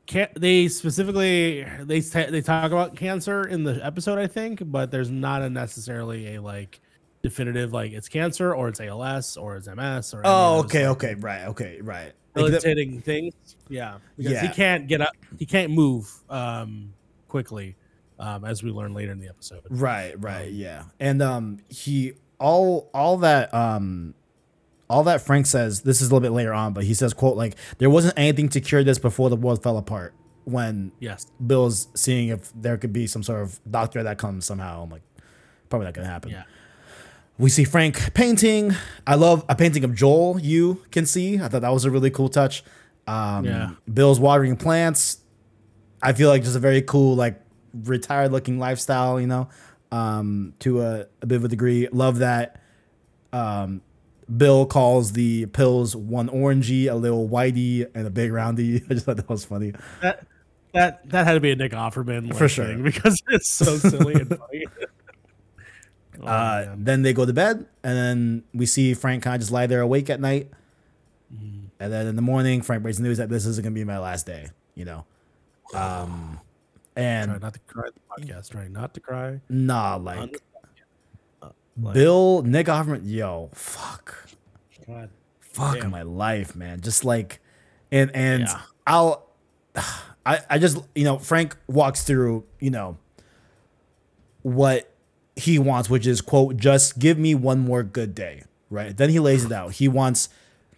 Can't they specifically they they talk about cancer in the episode, I think, but there's not a necessarily a like definitive like it's cancer or it's ALS or it's MS or Oh, okay, okay, right, okay, right. Like things. Yeah, because he can't get up, he can't move um quickly, um as we learn later in the episode. Right, right, yeah. And um he all all that um all that Frank says, this is a little bit later on, but he says, quote, like, there wasn't anything to cure this before the world fell apart when Yes. Bill's seeing if there could be some sort of doctor that comes somehow. I'm like, probably not gonna happen. Yeah. We see Frank painting. I love a painting of Joel. You can see. I thought that was a really cool touch. Um, Yeah. Bill's watering plants. I feel like just a very cool, like retired looking lifestyle. You know, um, to a, a bit of a degree. Love that. Um, Bill calls the pills one orangey, a little whitey, and a big roundy. I just thought that was funny. That that that had to be a Nick Offerman For sure. thing because it's so silly and funny. Oh, Uh, then they go to bed, and then we see Frank kind of just lie there awake at night. Mm-hmm. And then in the morning, Frank breaks the news that this isn't gonna be my last day. You know, um, try and not to cry. The podcast, try not to cry. nah, like Like, Bill Nick Offerman, yo, fuck, God. fuck Damn. my life, man. Just like, and and Yeah. I'll, I I just you know Frank walks through you know what he wants, which is quote, just give me one more good day. Right. Then he lays it out. He wants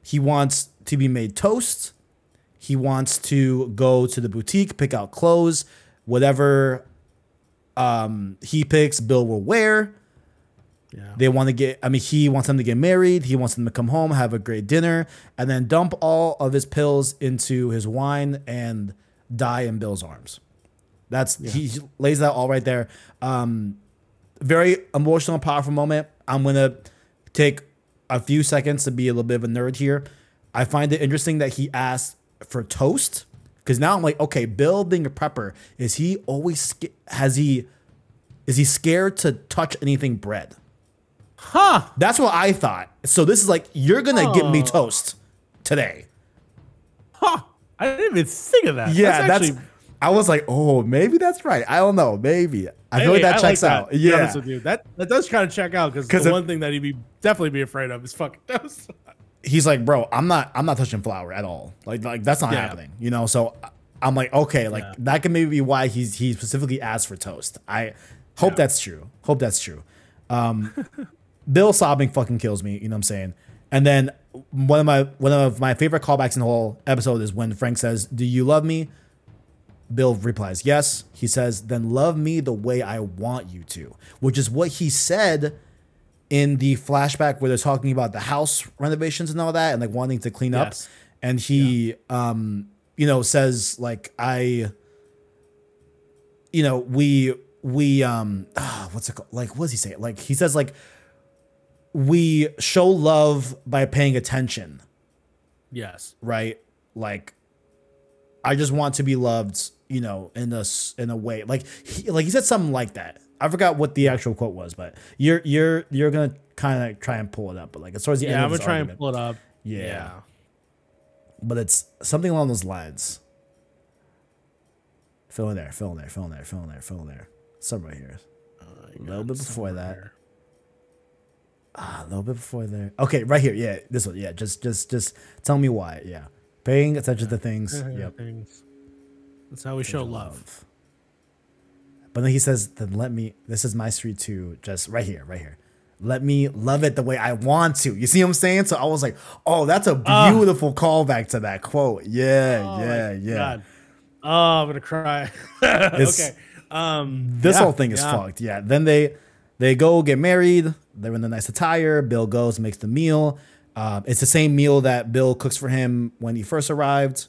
he wants to be made toast. He wants to go to the boutique, pick out clothes, whatever um he picks, Bill will wear. Yeah. They want to get, I mean, he wants them to get married. He wants them to come home, have a great dinner, and then dump all of his pills into his wine and die in Bill's arms. That's, he lays that all right there. Um, very emotional, and powerful moment. I'm to take a few seconds to be a little bit of a nerd here. I find it interesting that he asked for toast because now I'm like, okay, Bill being a prepper, is he always, has he, is he scared to touch anything bread? Huh. That's what I thought. So this is like you're gonna give me Oh. toast today. Huh. I didn't even think of that. Yeah, that's. actually- I was like, oh, maybe that's right. I don't know. Maybe I feel Hey, like that I checks that, out. Yeah, honest with you. That that does kind of check out because the it- one thing that he'd be definitely be afraid of is fucking toast. he's like, bro, I'm not. I'm not touching flour at all. Like, like that's not Yeah. happening. You know. So I'm like, okay, like Yeah. that can maybe be why he's he specifically asked for toast. I hope Yeah. that's true. Hope that's true. Um, Bill sobbing fucking kills me. You know what I'm saying? And then one of my one of my favorite callbacks in the whole episode is when Frank says, "Do you love me?" Bill replies, "Yes." He says, "Then love me the way I want you to," which is what he said in the flashback where they're talking about the house renovations and all that, and like wanting to clean up. And he, um, you know, says like, "I." You know, we we um, ah, what's it called? Like, what does he say? Like, he says like, we show love by paying attention yes. right? Like I just want to be loved, you know, in a in a way like he, like he said something like that. I forgot what the actual quote was, but you're you're you're gonna kind of try and pull it up, but like it's towards the Yeah, end. I'm gonna try argument. and pull it up. Yeah. yeah, but it's something along those lines. Fill in there, fill in there, fill in there, fill in there, fill in there. Somewhere here. a little bit before that. Ah, a little bit before there. Okay, right here. Yeah, this one. Yeah, just just just tell me why. Yeah, paying attention to things. Yep. Things. That's how we show love. But then he says, "Then let me. This is my street too. Just right here, right here. Let me love it the way I want to. You see what I'm saying? So I was like, oh, that's a Ah. beautiful callback to that quote. Yeah, Oh yeah, yeah. God. Oh, I'm gonna cry. Okay. Um, This yeah, whole thing is yeah. fucked. Yeah. Then they they go get married. They're in the nice attire. Bill goes makes the meal. Um, it's the same meal that Bill cooks for him when he first arrived.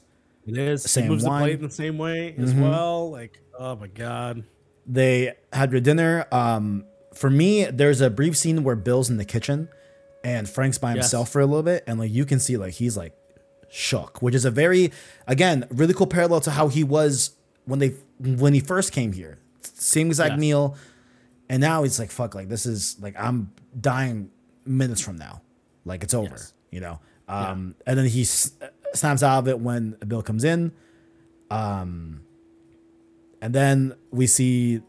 It is. Same he moves wine. the plate in the same way as Mhm. well. Like, oh my god. They had their dinner. Um, for me, there's a brief scene where Bill's in the kitchen and Frank's by Yes. himself for a little bit, and like you can see like he's like shook, which is a very again really cool parallel to how he was when they when he first came here. Same exact Yes. meal, and now he's like fuck, like this is like I'm dying minutes from now, like it's over, Yes. you know. Um, and then he's snaps out of it when a Bill comes in. Um, and then we see,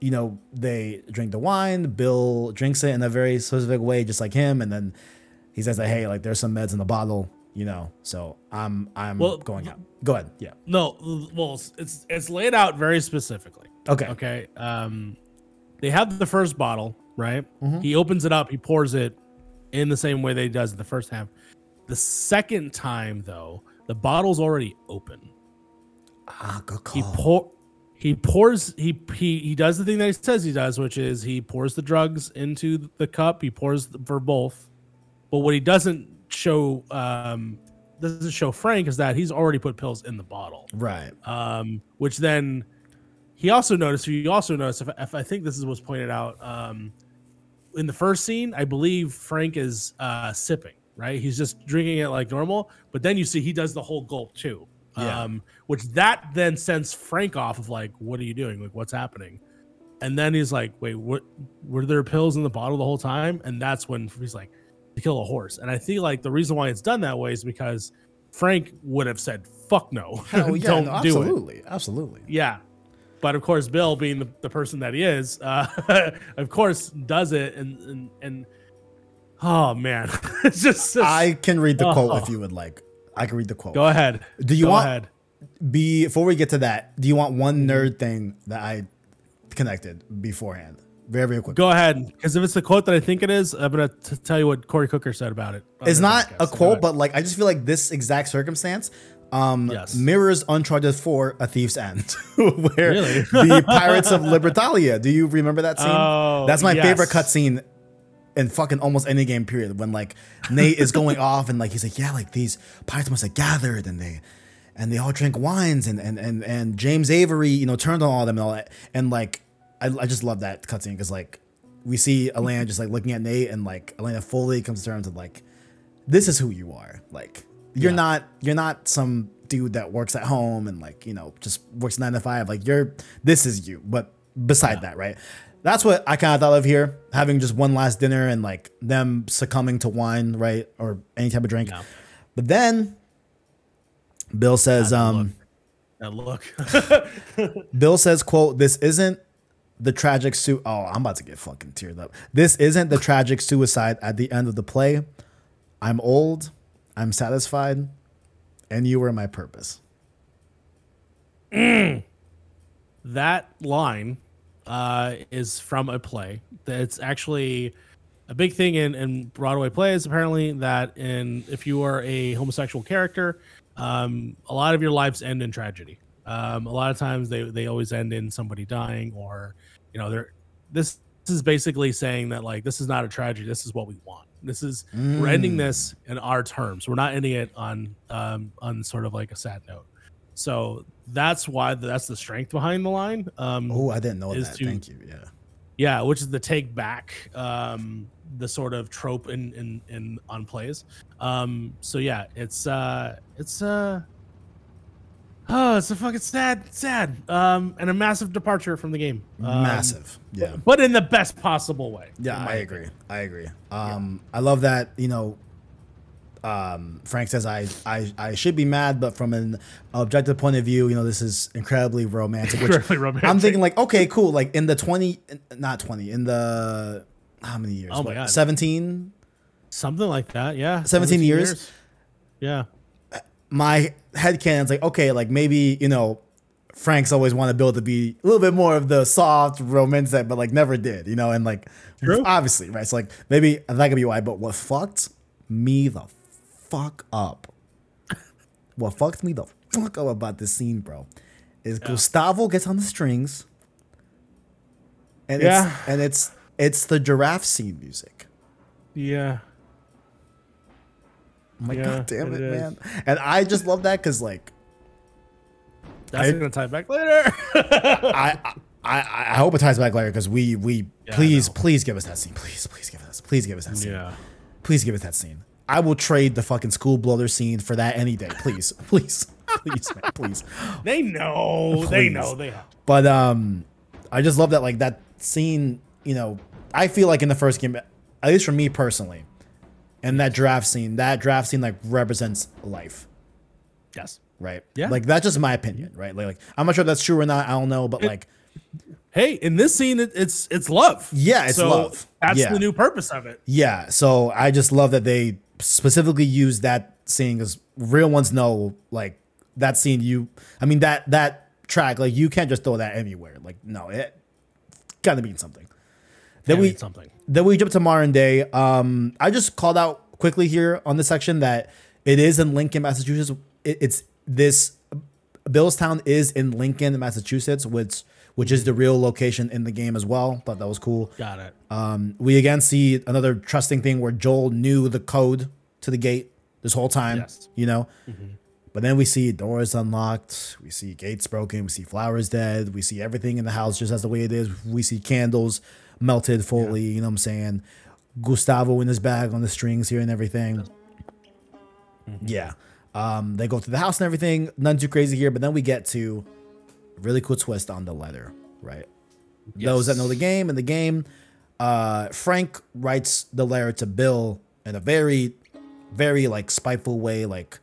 you know, they drink the wine. Bill drinks it in a very specific way, just like him. And then he says that, hey, like there's some meds in the bottle, you know. So I'm I'm Well, going out. Go ahead. Yeah. No, well, it's it's laid out very specifically. Okay. Okay. Um, they have the first bottle, right? Mhm. He opens it up. He pours it in the same way they does in the first half. The second time, though, the bottle's already open. Ah, good He call. pour. He pours. He he he does the thing that he says he does, which is he pours the drugs into the cup. He pours for both. But what he doesn't show um doesn't show Frank is that he's already put pills in the bottle right. um, which then he also noticed. You also noticed, if, if I think this is what's pointed out um, in the first scene, I believe Frank is uh, sipping. Right, he's just drinking it like normal, but then you see he does the whole gulp too. Yeah. Um, which that then sends Frank off of like, what are you doing? Like, what's happening? And then he's like, wait, what? Were there pills in the bottle the whole time? And that's when he's like, to kill a horse. And I feel like the reason why it's done that way is because Frank would have said, fuck no, Hell yeah. don't no, do it. absolutely. Absolutely. Yeah. But of course, Bill, being the, the person that he is, uh, of course, does it. And, and, and oh, man. it's just, I can read the quote Oh. if you would like. I can read the quote. go ahead. Do you Go want ahead. before we get to that? Do you want one nerd thing that I connected beforehand? Very very quick. Go ahead. Because if it's the quote that I think it is, I'm going to tell you what Corey Cooker said about it. it's not podcast. a quote, but like I just feel like this exact circumstance um Yes. mirrors Uncharted 4 A Thief's End, where Really? the Pirates of Libertalia. Do you remember that scene? Oh, That's my yes. favorite cutscene in fucking almost any game period when like Nate is going off and like he's like, Yeah, like these pirates must have gathered and they and they all drank wines and and and, and James Avery, you know, turned on all of them and all that. And like I, I just love that cutscene because like we see Elena just like looking at Nate and like Elena fully comes to terms with like this is who you are. Like you're Yeah. not you're not some dude that works at home and like, you know, just works nine to five. Like you're this is you. But beside that, right? That's what I kind of thought of here. Having just one last dinner and like them succumbing to wine, right? Or any type of drink. Yeah. But then Bill says, God, um, That look. Bill says, quote, this isn't the tragic su oh, I'm about to get fucking teared up. This isn't the tragic suicide at the end of the play. I'm old, I'm satisfied, and you were my purpose. that line uh, is from a play. It's actually a big thing in, in Broadway plays. Apparently, that in if you are a homosexual character, um, a lot of your lives end in tragedy. Um, a lot of times they they always end in somebody dying, or you know, they're this. This is basically saying that like this is not a tragedy. This is what we want. This is we're ending this in our terms. We're not ending it on um, on sort of like a sad note. So that's why that's the strength behind the line. Um, Oh, I didn't know that. to- Thank you. Yeah. yeah, which is the take back, um, the sort of trope in in, in on plays. Um, so yeah, it's uh, it's uh, Oh, it's a fucking sad, sad, um, and a massive departure from the game. Um, Massive. Yeah. but in the best possible way. Yeah, I agree. I agree. Um, I love that. You know, um, Frank says I, I I should be mad, but from an objective point of view, you know, this is incredibly romantic. Which Incredibly romantic. I'm thinking like, okay, cool. Like in the twenty, not twenty, in the how many years? Oh my God. seventeen. Something like that. Yeah. 17 years? Yeah. My head canon's like, okay, like maybe you know, Frank's always wanted Bill to be a little bit more of the soft romantic, but like never did, you know, and like True. obviously, right? So like maybe that could be why. But what fucked me the fuck up? What fucked me the fuck up about this scene, bro, is Gustavo gets on the strings, and Yeah. it's and it's it's the giraffe scene music. Yeah. I'm like, Yeah, god damn it it, is. man! And I just love that because like That's I- gonna tie back later. I, I I hope it ties back later because we we Yeah, please please give us that scene please please give us please give us that scene yeah. please give us that scene I will trade the fucking school bloater scene for that any day please please please man please They know. They know. They have. but um I just love that like that scene you know I feel like in the first game at least for me personally and that draft scene that draft scene like represents life Yes. right Yeah. like that's just my opinion right like, like I'm not sure if that's true or not I don't know but like Hey, in this scene, it, it's it's love. Yeah, it's So love. That's Yeah. the new purpose of it. Yeah, so I just love that they specifically use that scene because real ones know like that scene. You, I mean that that track like you can't just throw that anywhere. Like no, it gotta mean something. Then we something. then we jump to modern day. Um, I just called out quickly here on this section that it is in Lincoln, Massachusetts. It, it's this Billstown is in Lincoln, Massachusetts, which which is the real location in the game as well. Thought that was cool. Got it. Um, we again see another trusting thing where Joel knew the code to the gate this whole time, Yes. you know. But then we see doors unlocked, we see gates broken, we see flowers dead, we see everything in the house just as the way it is. We see candles melted fully, you know what I'm saying? Gustavo in his bag on the strings here and everything. Yeah. Um, they go through the house and everything, None too crazy here, but then we get to really cool twist on the letter, right? Those that know the game and the game, uh, Frank writes the letter to Bill in a very, very like spiteful way. Like,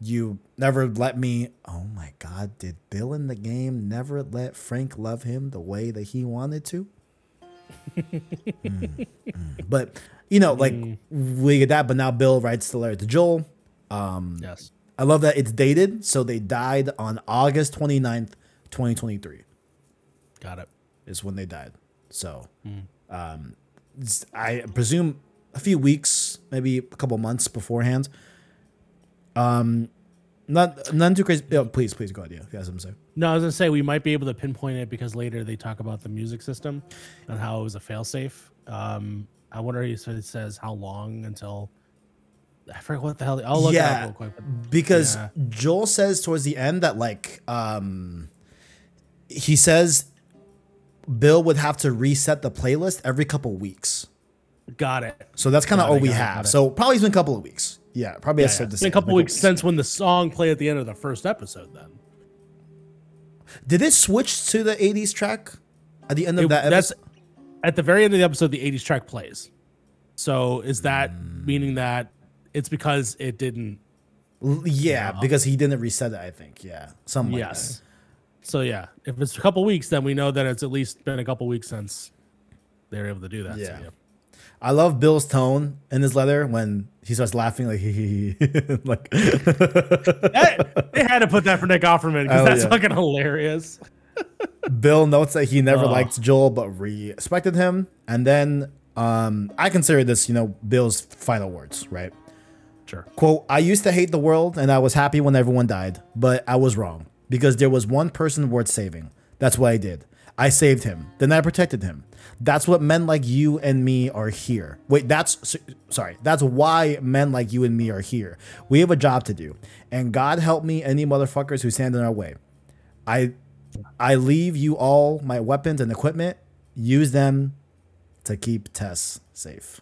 you never let me. Oh my God, did Bill in the game never let Frank love him the way that he wanted to? Mm, mm. But you know, like we get that. But now Bill writes the letter to Joel. Um, Yes. I love that it's dated. So they died on August 29th, 2023 Got it. is when they died. So, um, I presume a few weeks, maybe a couple months beforehand. Um, not none too crazy. Oh, please, please go ahead. Yeah, if you have something to say. No, I was gonna say we might be able to pinpoint it because later they talk about the music system and how it was a failsafe. Um, I wonder if it says how long until I forget what the hell. I'll look it Yeah. up real quick. because Yeah. Joel says towards the end that like um he says Bill would have to reset the playlist every couple weeks. Got it. So that's kind of all we it, have. So probably it's been a couple of weeks. Yeah, probably Yeah, yeah. say been a couple like weeks since when the song played at the end of the first episode. Then Did it switch to the 80s track at the end of It- that that's at the very end of the episode. The '80s track plays. So is that Hmm. meaning that it's because it didn't? Yeah, because he didn't reset it, I think. Yeah. Something like yes. So yeah, if it's a couple weeks, then we know that it's at least been a couple weeks since they were able to do that. Yeah. So, yeah. I love Bill's tone in his letter when he starts laughing like he like Hey, they had to put that for Nick Offerman because Oh, that's yeah. fucking hilarious. Bill notes that he never Oh. liked Joel but respected him. And then um I consider this, you know, Bill's final words, right? Sure. Quote, I used to hate the world and I was happy when everyone died, but I was wrong because there was one person worth saving. That's what I did. I saved him. Then I protected him. That's what men like you and me are here. Wait, that's sorry. That's why men like you and me are here. We have a job to do. And God help me any motherfuckers who stand in our way. I I leave you all my weapons and equipment. Use them to keep Tess safe.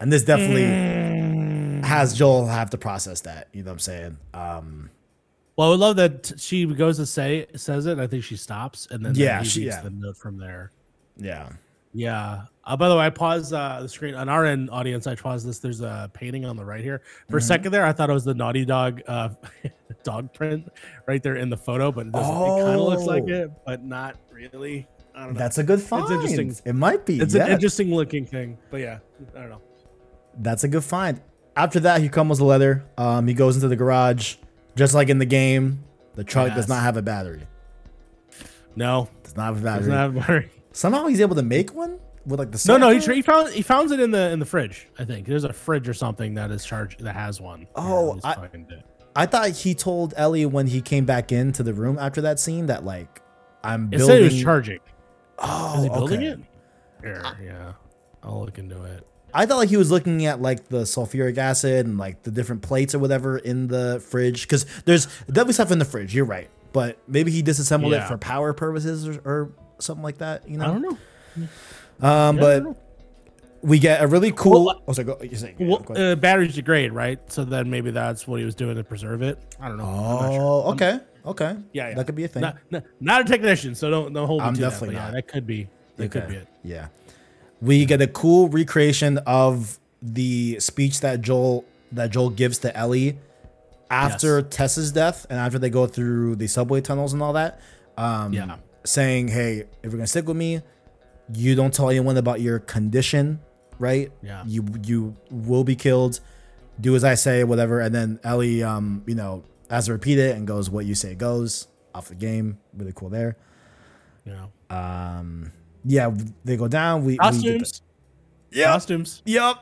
And this definitely mm. Has Joel have to process that. You know what I'm saying? Um, Well, I would love that she goes to say says it. And I think she stops, and then Yeah, he she- yeah. the note from there. yeah. Yeah. Uh, by the way, I paused uh, the screen on our end audience. I paused this. There's a painting on the right here. For a Mhm. second there, I thought it was the Naughty Dog uh, dog print right there in the photo, but it, doesn't, it kind of looks like Oh. it, but not really. I don't know. That's a good find. It's interesting. It might be. it's yeah. an interesting looking thing, but yeah, I don't know. That's a good find. After that, he comes with the leather. Um, he goes into the garage, just like in the game. The truck does not have a battery. No, Does not have a battery. doesn't have battery. Somehow he's able to make one with like the. No, no, he, tra- he found he found it in the in the fridge. I think there's a fridge or something that is charged that has one. Oh, I- I thought he told Ellie when he came back into the room after that scene that like I'm It building. said he was charging. Oh, Is he building okay. it? Here, yeah. I'll look into it. I thought like he was looking at like the sulfuric acid and like the different plates or whatever in the fridge because there's definitely stuff in the fridge. You're right, but maybe he disassembled it for power purposes or, or something like that. You know, I don't know. Um, Yeah, but know. we get a really cool. Well, oh, sorry, go, you're saying. Well, go ahead. uh, batteries degrade, right? So then maybe that's what he was doing to preserve it. I don't know. Not sure. oh, okay, okay. Yeah, yeah. that could be a thing. Not, not, not a technician, so don't don't hold me I'm to definitely that. not. Yeah, that could be. That could be it. Yeah. We get a cool recreation of the speech that Joel that Joel gives to Ellie after Yes. Tess's death and after they go through the subway tunnels and all that. Um Yeah. saying, Hey, if you're gonna stick with me, you don't tell anyone about your condition, right? Yeah. You you will be killed. Do as I say, whatever. And then Ellie um, you know, has to repeat it and goes, What you say goes off the game. Really cool there. Know, Um yeah, they go down. We we get costumes. Yep. Costumes. Yep.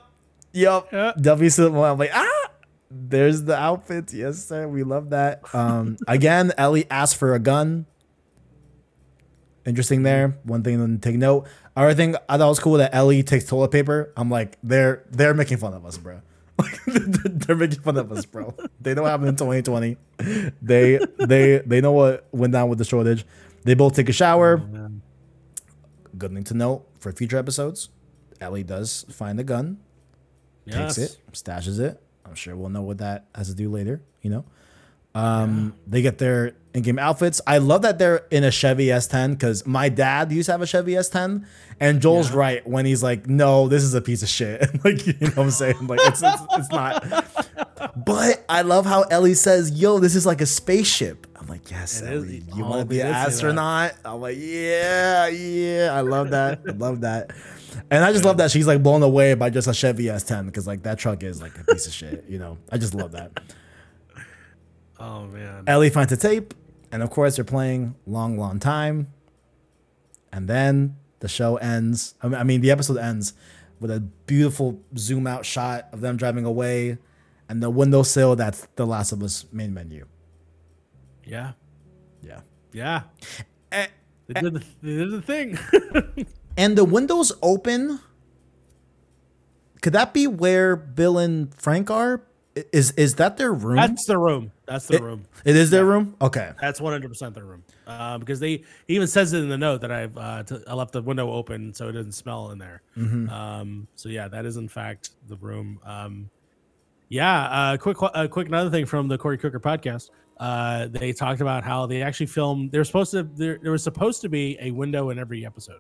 Yep. Yeah. W Silver. I'm like, ah, there's the outfits. Yes, sir. We love that. Um, again, Ellie asked for a gun. Interesting there. One thing to take note. Other thing I thought was cool that Ellie takes toilet paper. I'm like, they're they're making fun of us, bro. they're making fun of us, bro. They know what happened in 2020. They they they know what went down with the shortage. They both take a shower. Good thing to note for future episodes. Ellie does find the gun Yes. takes it, stashes it. I'm sure we'll know what that has to do later. You know, um, they get their in-game outfits. I love that they're in a Chevy S10 because my dad used to have a Chevy S10, and Joel's Yeah. right when he's like, "No, this is a piece of shit." like, you know what I'm saying? Like, it's it's, it's not. But I love how Ellie says, "Yo, this is like a spaceship." Like, "Yes. Ellie, you want to be an say that. astronaut?" I'm like, "Yeah, yeah." I love that. I love that. And I just love that she's like blown away by just a Chevy S10 because like that truck is like a piece of shit. You know, I just love that. Oh man. Ellie finds a tape, and of course they're playing long, long time. And then the show ends. I mean, I mean the episode ends with a beautiful zoom out shot of them driving away, and the windowsill. That's the Last of Us main menu. Yeah. Yeah. Yeah. Eh, They did the, they did the thing. And the windows open. Could that be where Bill and Frank are? Is is that their room? That's the room. That's the It- room. it is their room. Okay. That's one hundred percent their room. Uh, because they he even says it in the note that I've uh, t- I left the window open so it doesn't smell in there. Mm-hmm. Um, so yeah, that is in fact the room. Um, yeah. Uh, quick, uh, quick another thing from the Corey Cooker podcast. Uh, they talked about how they actually filmed. They're supposed to. There, there was supposed to be a window in every episode.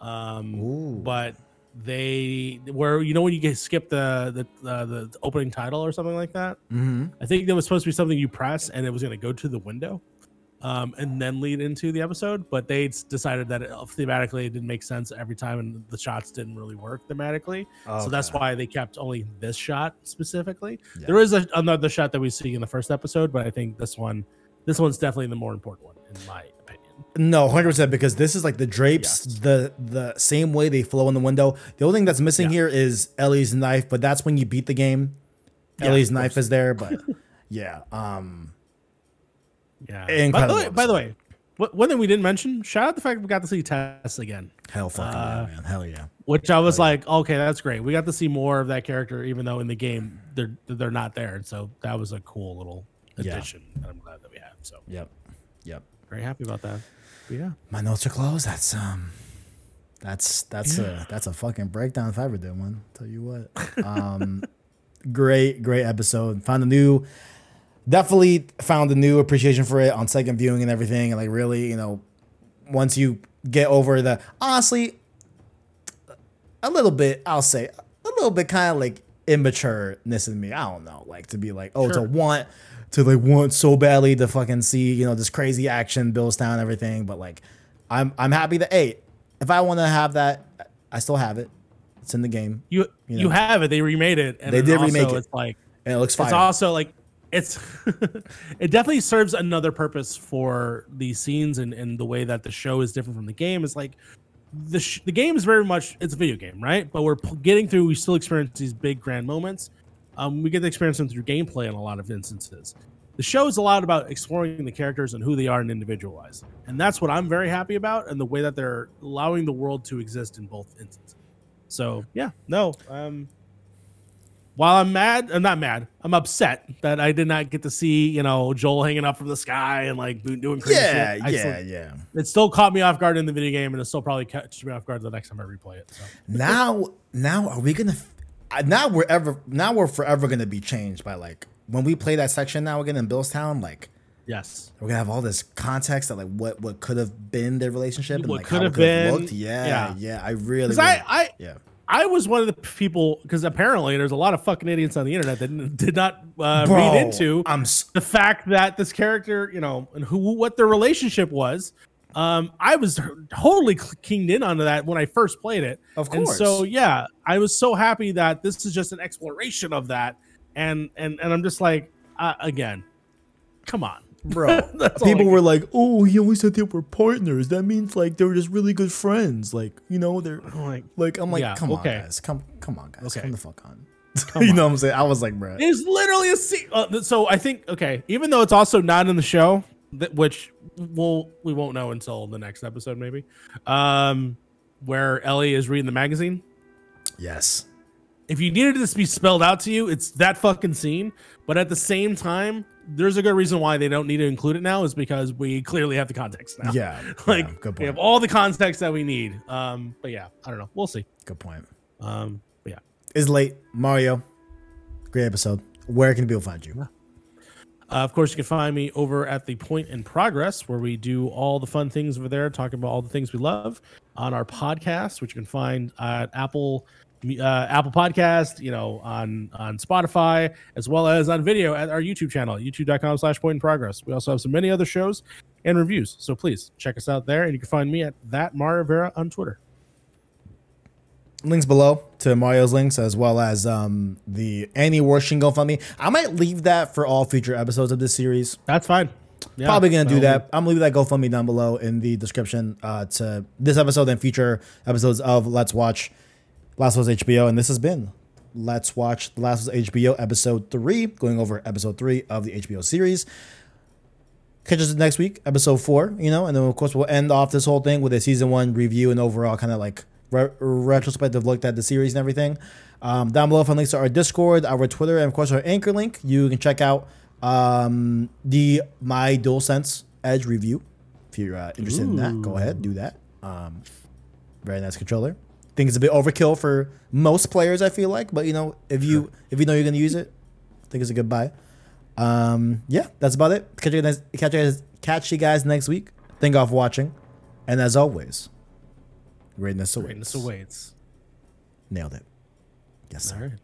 Um, Ooh. but they where you know when you get skip the the uh, the opening title or something like that. Mm-hmm. I think there was supposed to be something you press and it was going to go to the window um, and then lead into the episode. But they decided that it, thematically it didn't make sense every time and the shots didn't really work thematically. So that's why they kept only this shot specifically. Yeah. There is a, another shot that we see in the first episode, but I think this one, this one's definitely the more important one in my opinion. No, hundred percent. Because this is like the drapes, Yes. the the same way they flow in the window. The only thing that's missing Yeah. here is Ellie's knife, but that's when you beat the game. Yeah, Ellie's knife is there, but yeah. Um, Yeah. Incredible By the way, by the way one thing we didn't mention, shout out the fact we got to see Tess again. hell fucking Uh, yeah, man. Hell yeah. which I was like, okay, that's great. We got to see more of that character, even though in the game they're they're not there. And so that was a cool little Yeah. addition that I'm glad that we had. So Yep. Yep. very happy about that. But yeah, My notes are closed. That's um, that's that's a that's a fucking breakdown if I ever did one. Tell you what. Um, great, great episode. Found a new, definitely found a new appreciation for it on second viewing and everything. And like really, you know, once you get over the honestly, a little bit, I'll say a little bit kind of like immatureness in me. I don't know, like to be like, oh, to want to like want so badly to fucking see, you know, this crazy action, Billstown, and everything. But like, I'm I'm happy that hey, if I want to have that, I still have it. It's in the game, You You you, have it. They remade it. And They did also remake it. It's like and it looks fine. it's also like it's it definitely serves another purpose for these scenes and, and the way that the show is different from the game. Is like the sh- the game is very much it's a video game right? But we're p- getting through we still experience these big grand moments. Um, we get to experience them through gameplay in a lot of instances. The show is a lot about exploring the characters and who they are and individualized and that's what i'm very happy about and the way that they're allowing the world to exist in both instances. So yeah no um while I'm mad, I'm not mad. I'm upset that I did not get to see, you know, Joel hanging up from the sky and like doing crazy yeah, shit. I yeah, still- yeah. it still caught me off guard in the video game, and it still probably catch me off guard the next time I replay it. So now now are we gonna uh, now we're ever now we're forever gonna be changed by like when we play that section now again in Billstown like yes, we're gonna have all this context of like what what could have been their relationship and What like could how have it could have been, looked yeah yeah. yeah I really, because really I, I yeah I was one of the people because apparently there's a lot of fucking idiots on the internet that didn't- uh, Bro, read into s- the fact that this character, you know, and who what their relationship was. Um, I was totally keyed in onto that when I first played it. Of And so yeah, I was so happy that this is just an exploration of that, and and and I'm just like, uh, again, come on, bro people were like oh he always said they were partners that means like they were just really good friends like you know they're like, like I'm like Yeah, come okay. on guys come come on guys Okay. come the fuck on you know what I'm saying I was like bro There's literally a scene. Uh, so I think okay, even though it's also not in the show, that which we'll we won't know until the next episode maybe, um, where Ellie is reading the magazine. yes If you needed this to be spelled out to you, it's that fucking scene. But at the same time, there's a good reason why they don't need to include it now is because we clearly have the context now. yeah like yeah, good we have all the context that we need. Um, but yeah, I don't know. We'll see. good point Um, but yeah. is late Mario great episode where can people find you Uh, of course, you can find me over at the Point in Progress, where we do all the fun things over there, talking about all the things we love on our podcast, which you can find at Apple uh, Apple Podcast, you know, on on Spotify, as well as on video at our YouTube channel, youtube.com slash point in progress. We also have so many other shows and reviews. So please check us out there. And you can find me at that Mara Vera on Twitter. links below to Mario's links as well as um the Annie Wersching GoFundMe. I might leave that for all future episodes of this series. That's fine. Yeah, Probably gonna do that. I'm gonna leave that GoFundMe down below in the description uh, to this episode and future episodes of Let's Watch Last of Us HBO. And this has been Let's Watch The Last of Us HBO episode three, going over episode three of the HBO series. Catch us next week, episode four, you know, and then of course we'll end off this whole thing with a season one review and overall kind of like re- retrospective look at the series and everything. Um, down below, find links to our Discord, our Twitter, and of course our Anchor link. You can check out um, the My DualSense Edge review if you're uh, interested in that. Go ahead, do that. Um, very nice controller. Think it's a bit overkill for most players. I feel like, but you know, if you if you know you're gonna use it, I think it's a good buy. Um, yeah, that's about it. Catch you guys. Catch you guys. Catch you guys next week. Thank you all for watching, and as always, greatness awaits. Greatness awaits. Nailed it. Yes, sir.